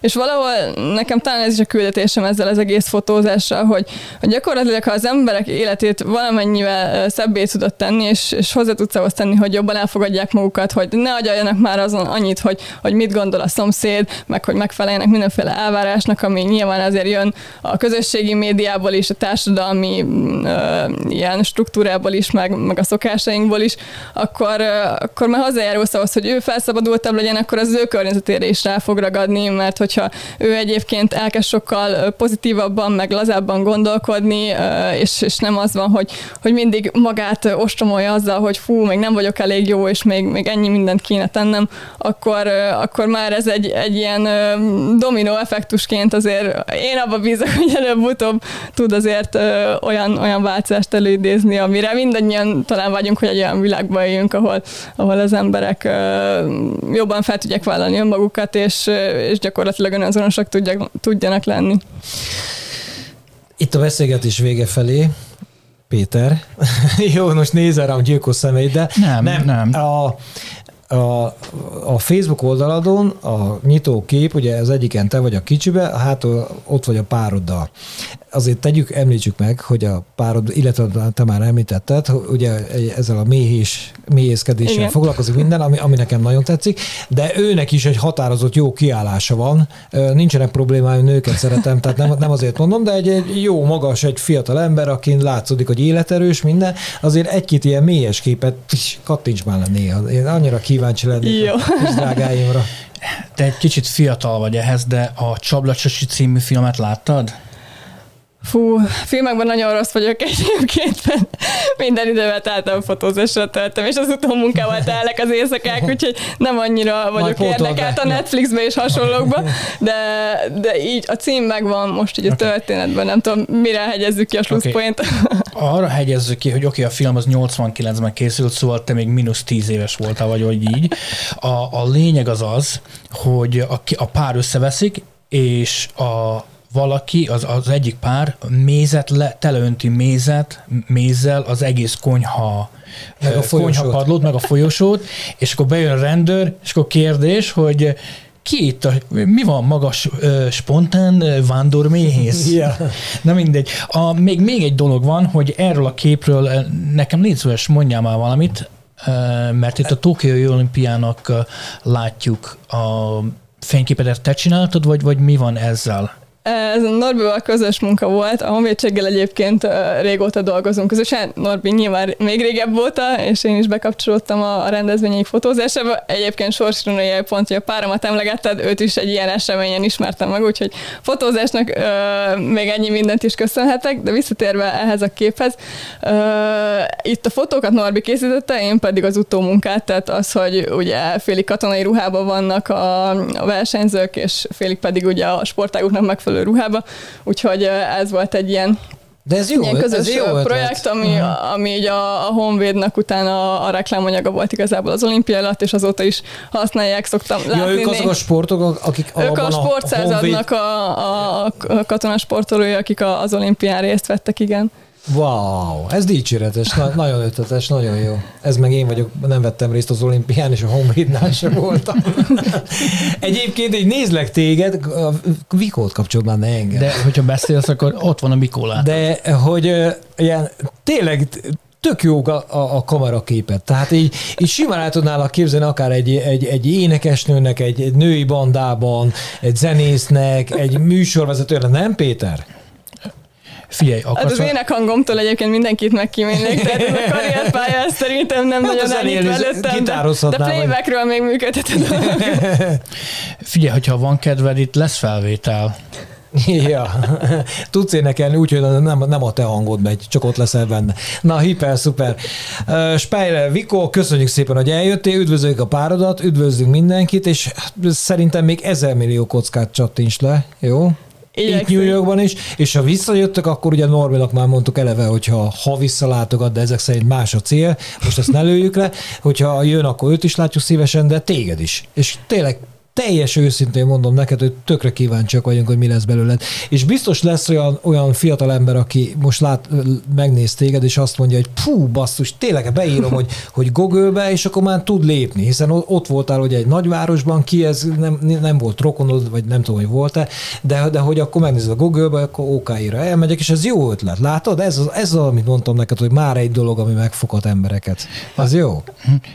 és valahol nekem talán ez is a küldetésem ezzel az egész fotózással, hogy, hogy gyakorlatilag ha az emberek életét valamennyivel szebbé tudod tenni, és, és hozzá tudsz ahhoz tenni, hogy jobban elfogadják magukat, hogy ne agyaljanak már azon annyit, hogy, hogy mit gondol a szomszéd, meg hogy megfeleljenek mindenféle elvárásnak, ami nyilván azért jön a közösségi médiából is, a társadalmi ö, ilyen struktúrából is, meg, meg a szokásainkból is, akkor, ö, akkor már hozzájárulsz ahhoz, hogy ő felszabadultabb legyen, akkor az ő környezetére is rá fog ragadni, mert hogyha ő egyébként elkezd sokkal pozitívabban, meg lazábban gondolkodni, és, és nem az van, hogy, hogy mindig magát ostromolja azzal, hogy fú, még nem vagyok elég jó, és még, még ennyi mindent kéne tennem, akkor, akkor már ez egy, egy ilyen dominó effektusként azért én abba bízok, hogy előbb-utóbb tud azért olyan, olyan változást előidézni, amire mindannyian talán vagyunk, hogy egy olyan világba éljünk, ahol, ahol az emberek jobban fel tudják vállalni önmagukat, és, és gyakorlatilag önazonosak tudják, tudjanak lenni. Itt a beszélgetés vége felé, Péter. Jó, most nézel rám gyilkos szemét, de nem, nem. nem. A, a, a Facebook oldaladon a nyitó kép, ugye az egyiken te vagy a kicsibe, hát ott vagy a pároddal azért tegyük, említsük meg, hogy a párod, illetve te már említetted, ugye ezzel a méhés, méhészkedéssel Igen. foglalkozik minden, ami, ami nekem nagyon tetszik, de őnek is egy határozott jó kiállása van. Nincsenek problémáim, nőket szeretem, tehát nem, nem azért mondom, de egy, egy jó, magas, egy fiatal ember, akin látszódik, hogy életerős, minden, azért egy-két ilyen mélyes képet kattints már le néha. Én annyira kíváncsi lennék jó. a drágáimra. Te egy kicsit fiatal vagy ehhez, de a Csablacsosi című filmet láttad? Fú, filmekben nagyon rossz vagyok egyébként, mert minden idővel álltam fotózásra töltöm, és az utómunkával telnek az éjszakák, úgyhogy nem annyira vagyok érdekelt a Netflixbe és hasonlókba, de, de így a cím megvan most így a okay. történetben, nem tudom, mire hegyezzük ki a slusszpoint. Okay. Arra hegyezzük ki, hogy oké, okay, a film az 89-ben készült, szóval te még mínusz 10 éves voltál, vagy hogy így. A, a lényeg az az, hogy a, a pár összeveszik, és a valaki, az, az egyik pár mézet le, teleönti mézet, mézzel az egész konyha meg a konyhapadlót, meg a folyosót, és akkor bejön a rendőr, és akkor kérdés, hogy ki itt a, mi van magas, spontán vándorméhész? Yeah. Na mindegy. A, még, még egy dolog van, hogy erről a képről nekem légy szíves, mondjál már valamit, mert itt a Tokiói olimpiának látjuk a fényképet, te csináltad, vagy, vagy mi van ezzel? Ez Norbival közös munka volt, a Honvédséggel egyébként régóta dolgozunk közösen, Norbi nyilván még régebb óta, és én is bekapcsolódtam a rendezvényeik fotózásába. Egyébként sorsironai pont, hogy a páromat emlegetted, őt is egy ilyen eseményen ismertem meg, úgyhogy fotózásnak ö, még ennyi mindent is köszönhetek, de visszatérve ehhez a képhez, ö, itt a fotókat Norbi készítette, én pedig az utómunkát, tehát az, hogy ugye félig katonai ruhában vannak a, a versenyzők, és félig pedig ugye a sportáguknak megfelelő megfelelő ruhába, úgyhogy ez volt egy ilyen de ez jó, Ilyen közös ez jó projekt, ami, uh-huh. ami így a, a Honvédnak utána a, a reklámanyaga volt igazából az olimpia alatt, és azóta is használják, szoktam látni. Ja, ők azok a sportok, akik Ők a sportszázadnak a, a, a katonasportolói, akik az olimpián részt vettek, igen. Wow, ez dicséretes, na, nagyon ötletes, nagyon jó. Ez meg én vagyok, nem vettem részt az olimpián, és a Honvédnál sem voltam. Egyébként így nézlek téged, a Vikót kapcsolod már ne engem. De hogyha beszélsz, akkor ott van a Mikó De hogy ilyen, tényleg tök jó a, a, a kameraképet. Tehát így, így simán el tudnál képzelni akár egy, egy, egy énekesnőnek, egy, egy női bandában, egy zenésznek, egy műsorvezetőnek, nem Péter? Figyelj, akarsz... Hát az ének hangomtól egyébként mindenkit megkímélnék, tehát ez a karrierpálya, szerintem nem hát nagyon elnyit előttem, de, de playbackről még működheted. Figyelj, hogyha van kedved, itt lesz felvétel. Ja, tudsz énekelni úgy, hogy nem, nem a te hangod megy, csak ott leszel benne. Na, hiper, szuper. Spejle, Viko, köszönjük szépen, hogy eljöttél, üdvözöljük a párodat, üdvözlünk mindenkit, és szerintem még ezer millió kockát csattints le, jó? Itt New Yorkban is, és ha visszajöttek, akkor ugye Norbinak már mondtuk eleve, hogyha ha visszalátogat, de ezek szerint más a cél, most ezt ne lőjük le, hogyha jön, akkor őt is látjuk szívesen, de téged is. És tényleg teljes őszintén mondom neked, hogy tökre kíváncsiak vagyunk, hogy mi lesz belőled. És biztos lesz olyan, olyan fiatal ember, aki most lát, megnéz téged, és azt mondja, hogy pú, basszus, tényleg beírom, hogy, hogy Google-be, és akkor már tud lépni, hiszen ott voltál hogy egy nagyvárosban, ki ez nem, nem volt rokonod, vagy nem tudom, hogy volt-e, de, de hogy akkor megnézed a Google-be, akkor OK-ra elmegyek, és ez jó ötlet. Látod? Ez az, ez az, amit mondtam neked, hogy már egy dolog, ami megfoghat embereket. Az jó?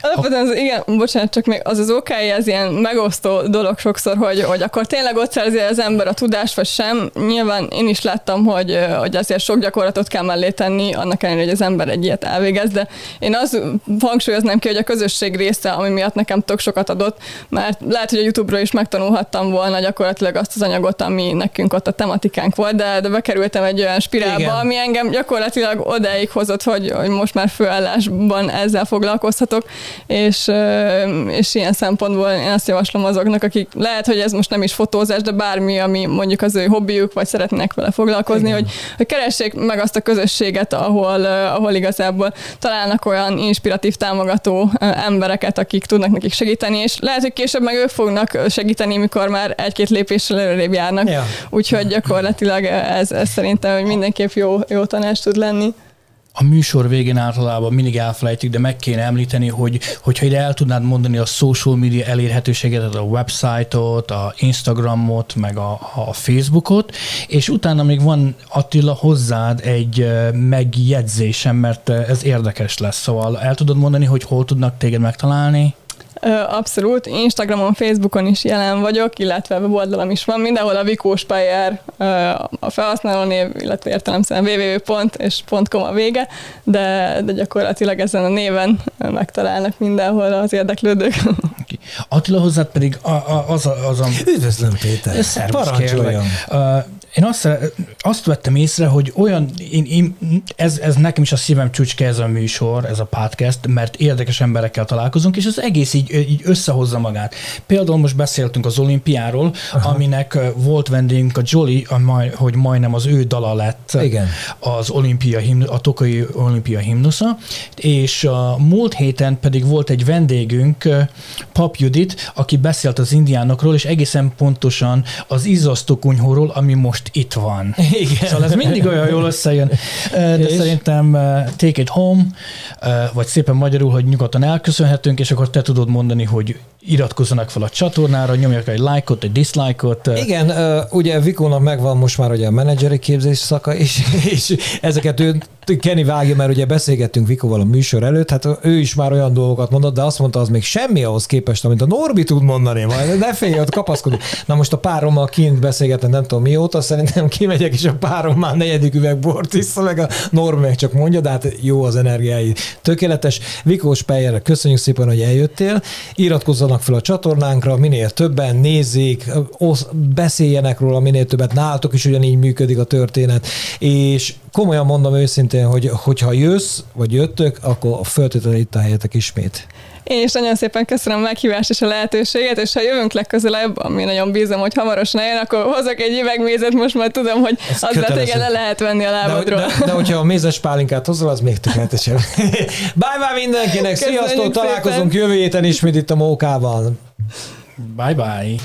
Alapvetően, igen, bocsánat, csak még az az OK, ez ilyen megosztó dolog sokszor, hogy, hogy akkor tényleg ott szerzi az ember a tudást, vagy sem. Nyilván én is láttam, hogy, hogy azért sok gyakorlatot kell mellé tenni, annak ellenére, hogy az ember egy ilyet elvégez, de én az hangsúlyoznám ki, hogy a közösség része, ami miatt nekem tök sokat adott, mert lehet, hogy a YouTube-ról is megtanulhattam volna gyakorlatilag azt az anyagot, ami nekünk ott a tematikánk volt, de, de bekerültem egy olyan spirálba, Igen. ami engem gyakorlatilag odáig hozott, hogy, hogy most már főállásban ezzel foglalkozhatok, és, és ilyen szempontból én azt javaslom azoknak, azoknak, akik lehet, hogy ez most nem is fotózás, de bármi, ami mondjuk az ő hobbiuk, vagy szeretnének vele foglalkozni, hogy, hogy keressék meg azt a közösséget, ahol, ahol igazából találnak olyan inspiratív, támogató embereket, akik tudnak nekik segíteni, és lehet, hogy később meg ők fognak segíteni, mikor már egy-két lépéssel előrébb járnak. Ja. Úgyhogy gyakorlatilag ez, ez szerintem hogy mindenképp jó, jó tanács tud lenni a műsor végén általában mindig elfelejtjük, de meg kéne említeni, hogy hogyha ide el tudnád mondani a social media elérhetőséget, a website-ot, a Instagramot, meg a, a Facebookot, és utána még van Attila hozzád egy megjegyzésem, mert ez érdekes lesz, szóval el tudod mondani, hogy hol tudnak téged megtalálni? Abszolút. Instagramon, Facebookon is jelen vagyok, illetve weboldalam is van. Mindenhol a Vikós Payer a felhasználó név, illetve értelemszerűen www. és .com a vége, de, de gyakorlatilag ezen a néven megtalálnak mindenhol az érdeklődők. Attila hozzád pedig a, a, az, a, az a... Üdvözlöm Péter! Szervusz, kérlek. Én azt, azt vettem észre, hogy olyan, én, én, ez, ez nekem is a szívem csücske ez a műsor, ez a podcast, mert érdekes emberekkel találkozunk, és az egész így, így összehozza magát. Például most beszéltünk az olimpiáról, Aha. aminek volt vendégünk a Jolly, hogy majdnem az ő dala lett Igen. az olimpia himn, a tokai olimpia himnusza, és a múlt héten pedig volt egy vendégünk, Pap Judit, aki beszélt az indiánokról, és egészen pontosan az izzasztókunyhóról, ami most itt van. Igen. Szóval ez mindig olyan jól összejön. De és? szerintem take it home, vagy szépen magyarul, hogy nyugodtan elköszönhetünk, és akkor te tudod mondani, hogy iratkozzanak fel a csatornára, nyomják egy like-ot, egy dislike-ot. Igen, ugye Vikónak megvan most már ugye a menedzseri képzés szaka, és, és ezeket ő Kenny vágja, mert ugye beszélgettünk Vikóval a műsor előtt, hát ő is már olyan dolgokat mondott, de azt mondta, az még semmi ahhoz képest, amit a Norbi tud mondani, majd ne félj, ott kapaszkodik. Na most a párommal kint beszélgetni, nem tudom mióta, szerintem kimegyek, és a párom már negyedik üveg bort vissza, meg a Norbi meg csak mondja, de hát jó az energiái. Tökéletes. Vikós Pejjerre köszönjük szépen, hogy eljöttél. Iratkozzanak fel a csatornánkra, minél többen nézzék, osz, beszéljenek róla minél többet, nálatok is ugyanígy működik a történet, és komolyan mondom őszintén, hogy hogyha jössz, vagy jöttök, akkor föltétlenül itt a helyetek ismét. Én is nagyon szépen köszönöm a meghívást és a lehetőséget, és ha jövünk legközelebb, ami nagyon bízom, hogy hamarosan eljön, akkor hozok egy üvegmézet, most már tudom, hogy Ez azzal téged le lehet venni a lábadról. De, de, de, hogyha a mézes pálinkát hozol, az még tökéletesebb. bye bye mindenkinek, Köszönjük sziasztok, szépen. találkozunk jövő héten ismét itt a Mókával. Bye bye.